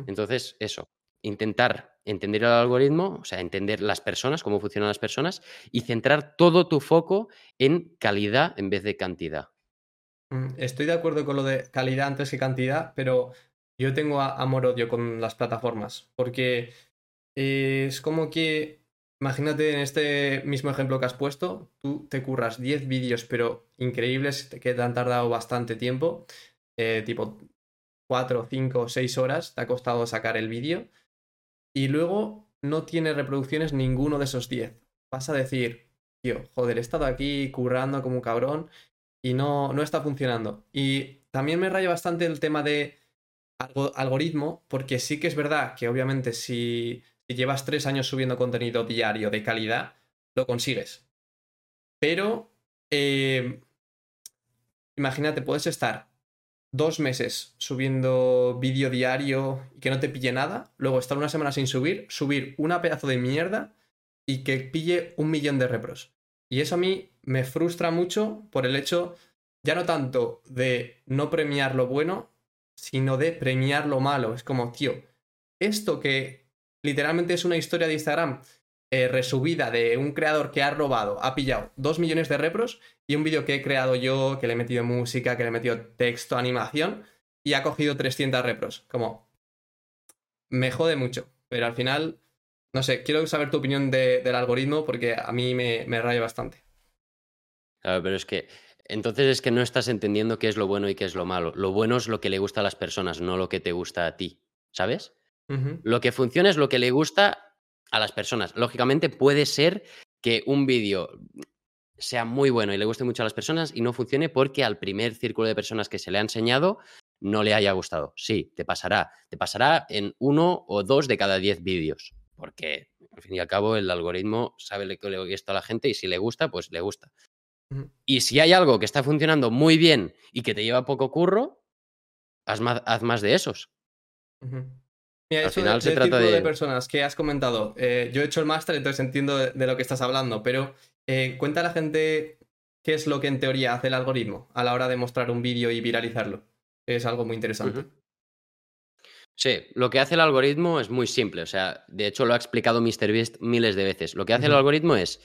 Speaker 2: Entonces, eso, intentar entender el algoritmo, o sea, entender las personas, cómo funcionan las personas y centrar todo tu foco en calidad en vez de cantidad.
Speaker 1: Mm, estoy de acuerdo con lo de calidad antes que cantidad, pero yo tengo amor-odio con las plataformas, porque es como que, imagínate en este mismo ejemplo que has puesto, tú te curras 10 vídeos, pero increíbles, que te han tardado bastante tiempo, eh, tipo 4, 5, 6 horas te ha costado sacar el vídeo y luego no tiene reproducciones ninguno de esos 10. Vas a decir, tío, joder, he estado aquí currando como un cabrón y no, no está funcionando. Y también me raya bastante el tema de algoritmo, porque sí que es verdad que obviamente si, llevas tres años subiendo contenido diario de calidad, lo consigues. Pero, eh, imagínate, puedes estar dos meses subiendo vídeo diario y que no te pille nada, luego estar una semana sin subir, subir una pedazo de mierda y que pille un millón de repros. Y eso a mí me frustra mucho por el hecho, ya no tanto de no premiar lo bueno, sino de premiar lo malo. Es como, tío, esto que literalmente es una historia de Instagram eh, resubida de un creador que ha robado, ha pillado dos millones de repros y un vídeo que he creado yo, que le he metido música, que le he metido texto, animación y ha cogido 300 repros. Como, me jode mucho, pero al final, no sé, quiero saber tu opinión del algoritmo porque a mí me, me raya bastante.
Speaker 2: Claro, pero es que entonces es que no estás entendiendo qué es lo bueno y qué es lo malo. Lo bueno es lo que le gusta a las personas, no lo que te gusta a ti, ¿sabes? Lo que funciona es lo que le gusta a las personas. Lógicamente puede ser que un vídeo sea muy bueno y le guste mucho a las personas y no funcione porque al primer círculo de personas que se le ha enseñado no le haya gustado. Sí, te pasará. Te pasará en uno o dos de cada diez vídeos. Porque al fin y al cabo el algoritmo sabe lo que le gusta a la gente y si le gusta, pues le gusta. Y si hay algo que está funcionando muy bien y que te lleva poco curro, haz más, de esos.
Speaker 1: Mira, Al final se trata de... de... personas que has comentado. Eh, yo he hecho el máster, entonces entiendo de, lo que estás hablando, pero eh, cuenta a la gente qué es lo que en teoría hace el algoritmo a la hora de mostrar un vídeo y viralizarlo. Es algo muy interesante.
Speaker 2: Sí, lo que hace el algoritmo es muy simple. O sea, de hecho lo ha explicado MrBeast miles de veces. Lo que hace el algoritmo es.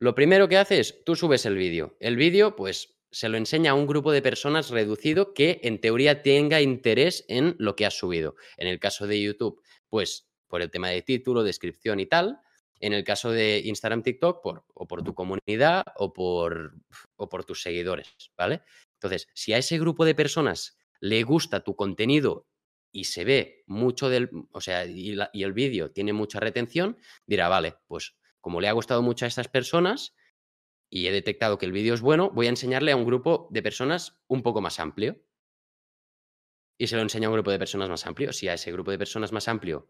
Speaker 2: Lo primero que hace es, tú subes el vídeo. El vídeo, pues, se lo enseña a un grupo de personas reducido que en teoría tenga interés en lo que has subido. En el caso de YouTube, pues por el tema de título, descripción y tal. En el caso de Instagram, TikTok, por, o por tu comunidad o por, o por tus seguidores, ¿vale? Entonces, si a ese grupo de personas le gusta tu contenido y se ve mucho del, o sea, y, y el vídeo tiene mucha retención, dirá, vale, pues como le ha gustado mucho a estas personas y he detectado que el vídeo es bueno, voy a enseñarle a un grupo de personas un poco más amplio. Y se lo enseña a un grupo de personas más amplio. Si a ese grupo de personas más amplio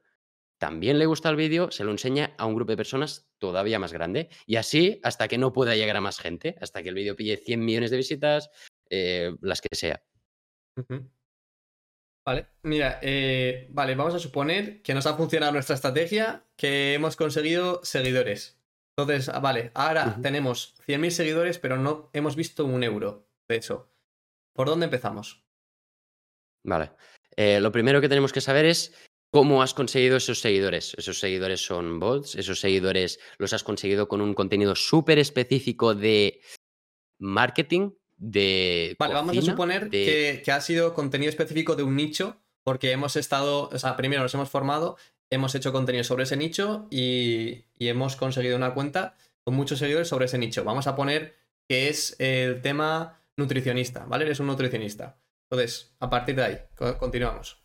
Speaker 2: también le gusta el vídeo, se lo enseña a un grupo de personas todavía más grande. Y así hasta que no pueda llegar a más gente, hasta que el vídeo pille 100 millones de visitas, eh, las que sea.
Speaker 1: Vale, mira, eh, vale, vamos a suponer que nos ha funcionado nuestra estrategia, que hemos conseguido seguidores. Entonces, ah, vale, ahora tenemos 100.000 seguidores, pero no hemos visto un euro de eso. ¿Por dónde empezamos?
Speaker 2: Vale. Eh, lo primero que tenemos que saber es cómo has conseguido esos seguidores. Esos seguidores son bots, esos seguidores los has conseguido con un contenido súper específico de marketing, de.
Speaker 1: Vale, vamos a suponer que, ha sido contenido específico de un nicho, porque hemos estado, o sea, primero nos hemos formado, hemos hecho contenido sobre ese nicho y, hemos conseguido una cuenta con muchos seguidores sobre ese nicho. Vamos a poner que es el tema nutricionista, ¿vale? Eres un nutricionista. Entonces, a partir de ahí, continuamos.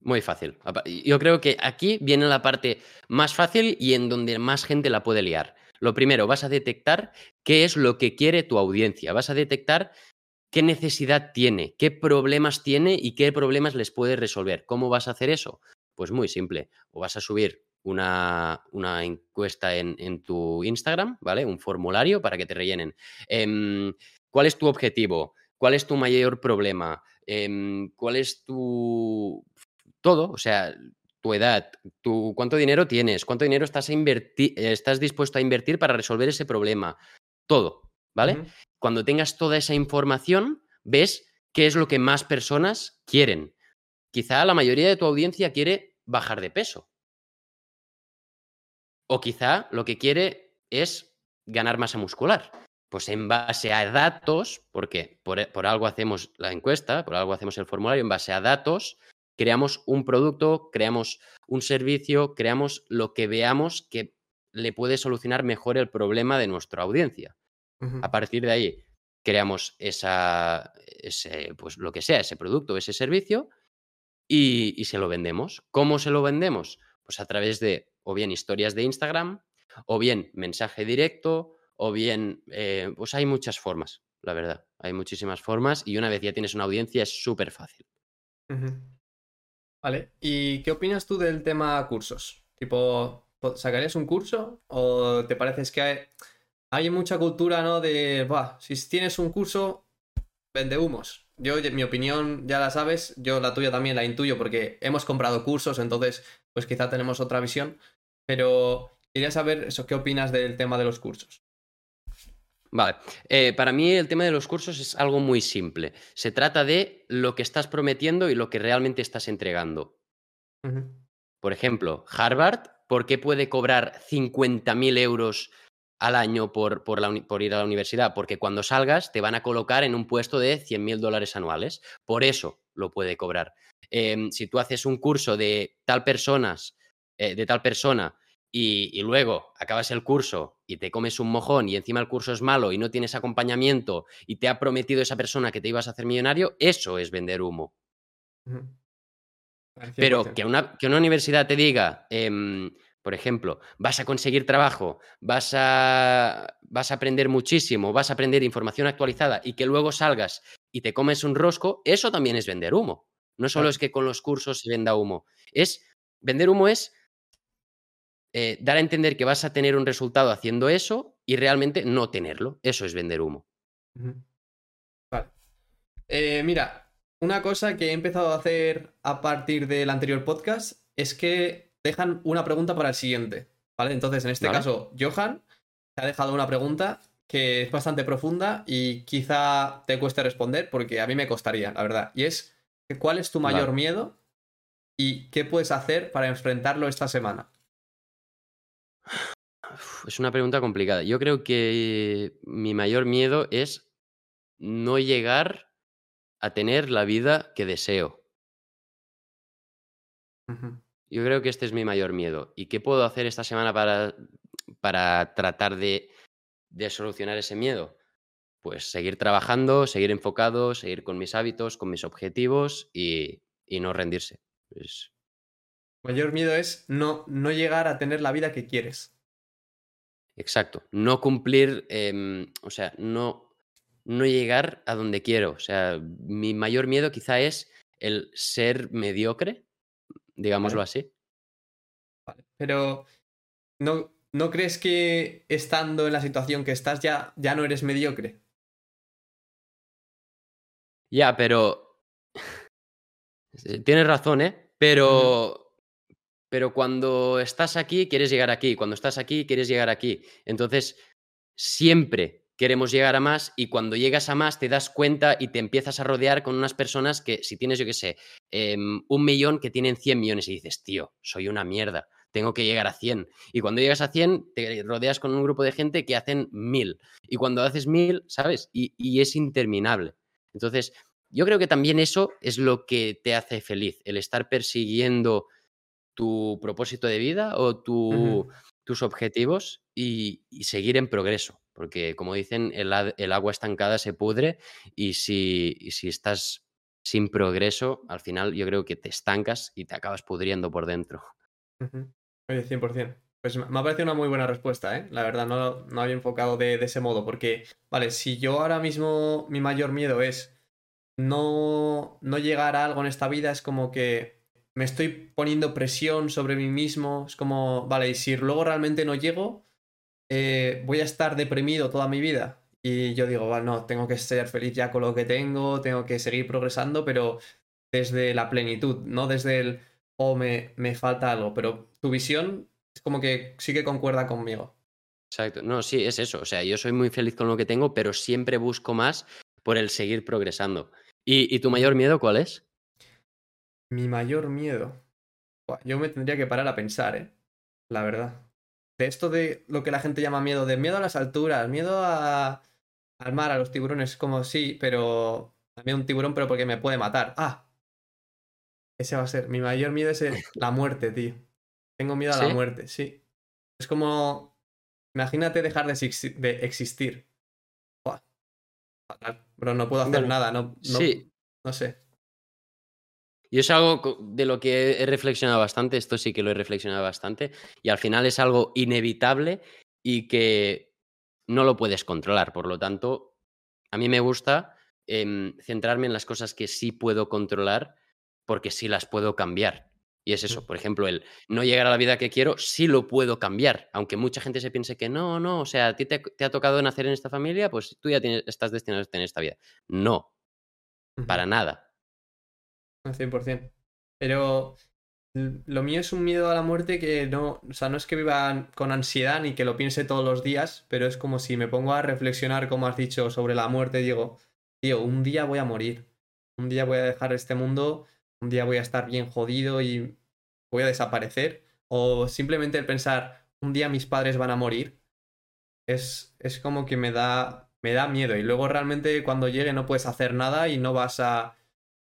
Speaker 2: Muy fácil. Yo creo que aquí viene la parte más fácil y en donde más gente la puede liar. Lo primero, vas a detectar qué es lo que quiere tu audiencia, vas a detectar qué necesidad tiene, qué problemas tiene y qué problemas les puedes resolver. ¿Cómo vas a hacer eso? Pues muy simple. O vas a subir una, una encuesta en, tu Instagram, ¿vale? Un formulario para que te rellenen. Em, ¿Cuál es tu objetivo? ¿Cuál es tu mayor problema? Em, ¿Cuál es tu... Todo, o sea, tu edad, tu, cuánto dinero tienes, cuánto dinero estás, a invertir, estás dispuesto a invertir para resolver ese problema. Todo, ¿vale? Cuando tengas toda esa información, ves qué es lo que más personas quieren. Quizá la mayoría de tu audiencia quiere bajar de peso. O quizá lo que quiere es ganar masa muscular. Pues en base a datos, porque por, por algo hacemos la encuesta, por algo hacemos el formulario, en base a datos, creamos un producto, creamos un servicio, creamos lo que veamos que le puede solucionar mejor el problema de nuestra audiencia. A partir de ahí, creamos esa, ese, pues lo que sea, ese producto, ese servicio, y, se lo vendemos. ¿Cómo se lo vendemos? Pues a través de o bien historias de Instagram, o bien mensaje directo, o bien, eh, pues hay muchas formas, la verdad. Hay muchísimas formas y una vez ya tienes una audiencia es súper fácil.
Speaker 1: Vale, ¿y qué opinas tú del tema cursos? Tipo, ¿sacarías un curso? ¿O te parece que hay, mucha cultura, ¿no? De, Buah, si tienes un curso, vende humos. Yo, mi opinión, ya la sabes, yo la tuya también la intuyo porque hemos comprado cursos, entonces, pues quizá tenemos otra visión. Pero quería saber eso, ¿qué opinas del tema de los cursos?
Speaker 2: Vale, eh, para mí el tema de los cursos es algo muy simple. Se trata de lo que estás prometiendo y lo que realmente estás entregando. Por ejemplo, Harvard, ¿por qué puede cobrar 50.000 euros al año por, por, ir a la universidad? Porque cuando salgas te van a colocar en un puesto de 100.000 dólares anuales. Por eso lo puede cobrar. Em, si tú haces un curso de tal personas, eh, de tal persona y, luego acabas el curso y te comes un mojón y encima el curso es malo y no tienes acompañamiento y te ha prometido esa persona que te ibas a hacer millonario, eso es vender humo. Pero que una, que una, universidad te diga, em, por ejemplo, vas a conseguir trabajo, vas a, vas a aprender muchísimo, vas a aprender información actualizada y que luego salgas y te comes un rosco, eso también es vender humo. No solo es que con los cursos se venda humo, es vender humo es eh, dar a entender que vas a tener un resultado haciendo eso y realmente no tenerlo. Eso es vender humo.
Speaker 1: Vale. Eh, mira, una cosa que he empezado a hacer a partir del anterior podcast es que dejan una pregunta para el siguiente. ¿Vale? Entonces, en este caso, Johan te ha dejado una pregunta que es bastante profunda y quizá te cueste responder porque a mí me costaría, la verdad. Y es, ¿cuál es tu mayor miedo y qué puedes hacer para enfrentarlo esta semana?
Speaker 2: Es una pregunta complicada. Yo creo que mi mayor miedo es no llegar a tener la vida que deseo. Yo creo que este es mi mayor miedo. ¿Y qué puedo hacer esta semana para, para tratar de, de solucionar ese miedo? Pues seguir trabajando, seguir enfocado, seguir con mis hábitos, con mis objetivos y, y no rendirse. Pues
Speaker 1: Mayor miedo es no, no llegar a tener la vida que quieres.
Speaker 2: Exacto. No cumplir, em, o sea, no, no llegar a donde quiero. O sea, mi mayor miedo quizá es el ser mediocre, digámoslo
Speaker 1: Vale,
Speaker 2: así.
Speaker 1: vale. Pero ¿no, ¿no crees que estando en la situación que estás ya, ya no eres mediocre?
Speaker 2: Ya, pero tienes razón, ¿eh? Pero, pero cuando estás aquí, quieres llegar aquí. Cuando estás aquí, quieres llegar aquí. Entonces, siempre queremos llegar a más y cuando llegas a más te das cuenta y te empiezas a rodear con unas personas que, si tienes, yo qué sé, em, un millón que tienen 100 millones y dices, tío, soy una mierda, tengo que llegar a 100. Y cuando llegas a 100, te rodeas con un grupo de gente que hacen 1000. Y cuando haces 1000, ¿sabes? Y, y es interminable. Entonces, yo creo que también eso es lo que te hace feliz, el estar persiguiendo tu propósito de vida o tu- tus objetivos y, y seguir en progreso. Porque, como dicen, el, agua estancada se pudre y si, estás sin progreso, al final yo creo que te estancas y te acabas pudriendo por dentro.
Speaker 1: Oye, 100%. Pues me ha parecido una muy buena respuesta, ¿eh? La verdad, no, no había enfocado de, de ese modo, porque, vale, si yo ahora mismo mi mayor miedo es no, no llegar a algo en esta vida, es como que me estoy poniendo presión sobre mí mismo, es como, vale, y si luego realmente no llego, eh, voy a estar deprimido toda mi vida. Y yo digo, vale, no, tengo que ser feliz ya con lo que tengo, tengo que seguir progresando, pero desde la plenitud, no desde el, oh, me, me falta algo, pero tu visión es como que sí que concuerda conmigo.
Speaker 2: Exacto. No, sí, es eso. O sea, yo soy muy feliz con lo que tengo, pero siempre busco más por el seguir progresando. ¿Y, y tu mayor miedo cuál es?
Speaker 1: Mi mayor miedo. Yo me tendría que parar a pensar, ¿eh? La verdad. De esto de lo que la gente llama miedo, de miedo a las alturas, miedo a, al mar, a los tiburones, como sí, pero también un tiburón, pero porque me puede matar. Ah, ese va a ser. Mi mayor miedo es el- la muerte, tío. Tengo miedo a la muerte, sí. Es como, imagínate dejar de, exi- de existir. Fatal. Bro, no puedo hacer
Speaker 2: Bueno,
Speaker 1: nada, no, no,
Speaker 2: sí.
Speaker 1: no sé.
Speaker 2: Y es algo de lo que he reflexionado bastante, esto sí que lo he reflexionado bastante, y al final es algo inevitable y que no lo puedes controlar. Por lo tanto, a mí me gusta em, centrarme en las cosas que sí puedo controlar porque sí las puedo cambiar. Y es eso, por ejemplo, el no llegar a la vida que quiero, sí lo puedo cambiar. Aunque mucha gente se piense que no, no, o sea, a ti te, te ha tocado nacer en esta familia, pues tú ya tienes- estás destinado a tener esta vida. No, para nada.
Speaker 1: Al 100%. Pero lo mío es un miedo a la muerte que no, o sea, no es que viva con ansiedad ni que lo piense todos los días, pero es como si me pongo a reflexionar, como has dicho, sobre la muerte, digo, tío, un día voy a morir, un día voy a dejar este mundo, un día voy a estar bien jodido y voy a desaparecer, o simplemente el pensar, un día mis padres van a morir, es, es como que me da, me da miedo. Y luego realmente cuando llegue no puedes hacer nada y no vas a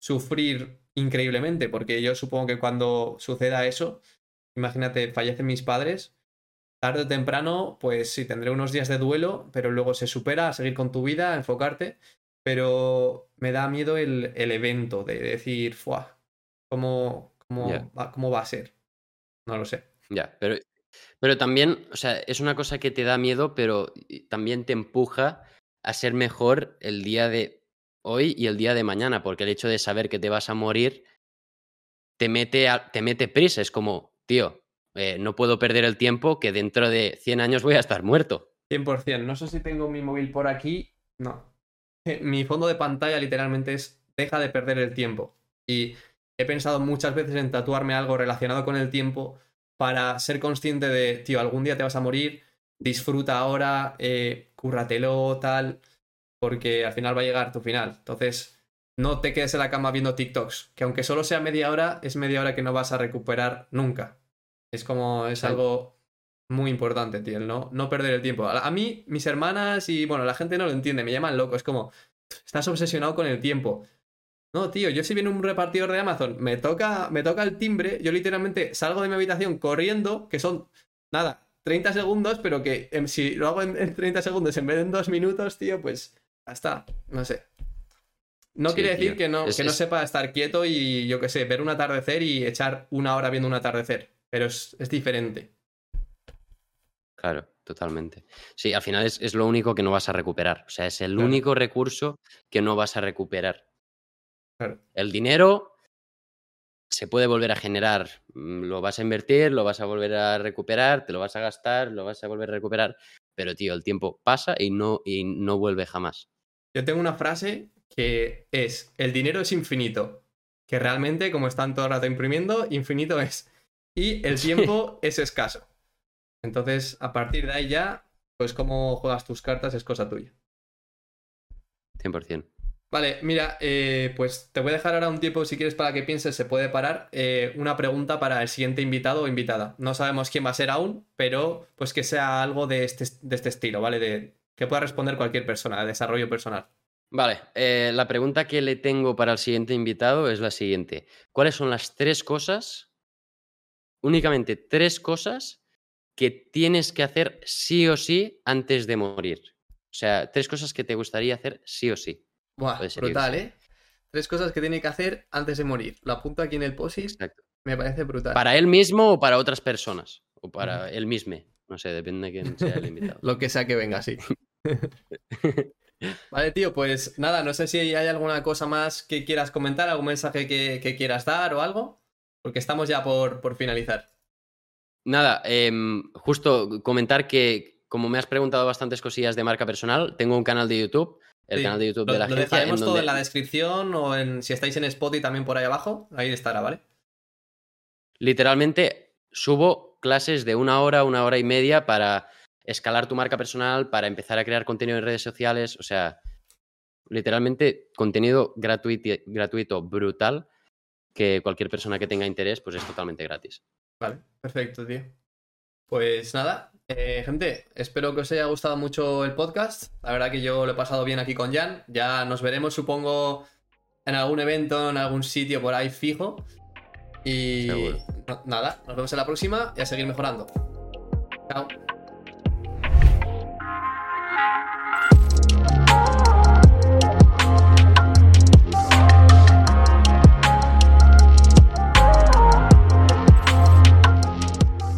Speaker 1: sufrir increíblemente, porque yo supongo que cuando suceda eso, imagínate, fallecen mis padres, tarde o temprano, pues sí, tendré unos días de duelo, pero luego se supera a seguir con tu vida, a enfocarte, pero me da miedo el, el evento de decir, ¡fuah! ¿Cómo, cómo, va, ¿Cómo va a ser? No lo sé.
Speaker 2: Ya, pero, pero también, o sea, es una cosa que te da miedo, pero también te empuja a ser mejor el día de hoy y el día de mañana, porque el hecho de saber que te vas a morir te mete, a- te mete prisa. Es como, tío, eh, no puedo perder el tiempo que dentro de 100 años voy a estar muerto.
Speaker 1: 100%. No sé si tengo mi móvil por aquí. No. Mi fondo de pantalla literalmente es deja de perder el tiempo. Y he pensado muchas veces en tatuarme algo relacionado con el tiempo para ser consciente de, tío, algún día te vas a morir, disfruta ahora, eh, cúrratelo, tal, porque al final va a llegar tu final. Entonces, no te quedes en la cama viendo TikToks, que aunque solo sea media hora, es media hora que no vas a recuperar nunca. Es como, es algo muy importante, tío, no, no perder el tiempo. A, a mí, mis hermanas y, bueno, la gente no lo entiende, me llaman loco, es como, estás obsesionado con el tiempo. No, tío, yo si viene un repartidor de Amazon, me toca, me toca el timbre, yo literalmente salgo de mi habitación corriendo, que son, nada, 30 segundos, pero que em, si lo hago en, 30 segundos en vez de en 2 minutos, tío, pues está, no sé. No quiere decir que, no, que no sepa estar quieto y, yo qué sé, ver un atardecer y echar una hora viendo un atardecer, pero es, diferente.
Speaker 2: Claro, totalmente. Sí, al final es, lo único que no vas a recuperar. O sea, es el único recurso que no vas a recuperar. El dinero se puede volver a generar. Mm, lo vas a invertir, lo vas a volver a recuperar, te lo vas a gastar, lo vas a volver a recuperar. Pero, tío, el tiempo pasa y no, y no vuelve jamás.
Speaker 1: Yo tengo una frase que es, el dinero es infinito. Que realmente, como están todo el rato imprimiendo, infinito es. Y el tiempo es escaso. Entonces, a partir de ahí ya, pues cómo juegas tus cartas es cosa tuya.
Speaker 2: 100%.
Speaker 1: Vale, mira, eh, pues te voy a dejar ahora un tiempo si quieres para que pienses, se puede parar. Eh, una pregunta para el siguiente invitado o invitada. No sabemos quién va a ser aún, pero pues que sea algo de este, de este estilo, ¿vale? De, que pueda responder cualquier persona, de desarrollo personal.
Speaker 2: Vale, eh, la pregunta que le tengo para el siguiente invitado es la siguiente. ¿Cuáles son las tres cosas, únicamente tres cosas, que tienes que hacer sí o sí antes de morir? O sea, tres cosas que te gustaría hacer sí o sí.
Speaker 1: Buah, brutal, ¿eh? Tres cosas que tiene que hacer antes de morir. Lo apunto aquí en el post Me parece brutal.
Speaker 2: ¿Para él mismo o para otras personas? O para él mismo. No sé, depende de quién sea el invitado.
Speaker 1: Lo que sea que venga, sí. vale, tío, pues nada, no sé si hay alguna cosa más que quieras comentar, algún mensaje que, quieras dar o algo, porque estamos ya por, por finalizar.
Speaker 2: Nada, em, justo comentar que, como me has preguntado bastantes cosillas de marca personal, tengo un canal de YouTube el canal de YouTube de la
Speaker 1: lo dejaremos todo en la descripción o en si estáis en Spotify también por ahí abajo, ahí estará, ¿vale?
Speaker 2: Literalmente subo clases de una hora, una hora y media para escalar tu marca personal, para empezar a crear contenido en redes sociales, o sea, literalmente contenido gratuito, gratuito brutal que cualquier persona que tenga interés pues es totalmente gratis.
Speaker 1: Vale, perfecto, tío. Pues nada, eh, gente, espero que os haya gustado mucho el podcast. La verdad que yo lo he pasado bien aquí con Jan. Ya nos veremos, supongo, en algún evento, en algún sitio por ahí fijo. Y nada, nos vemos en la próxima y a seguir mejorando. Chao.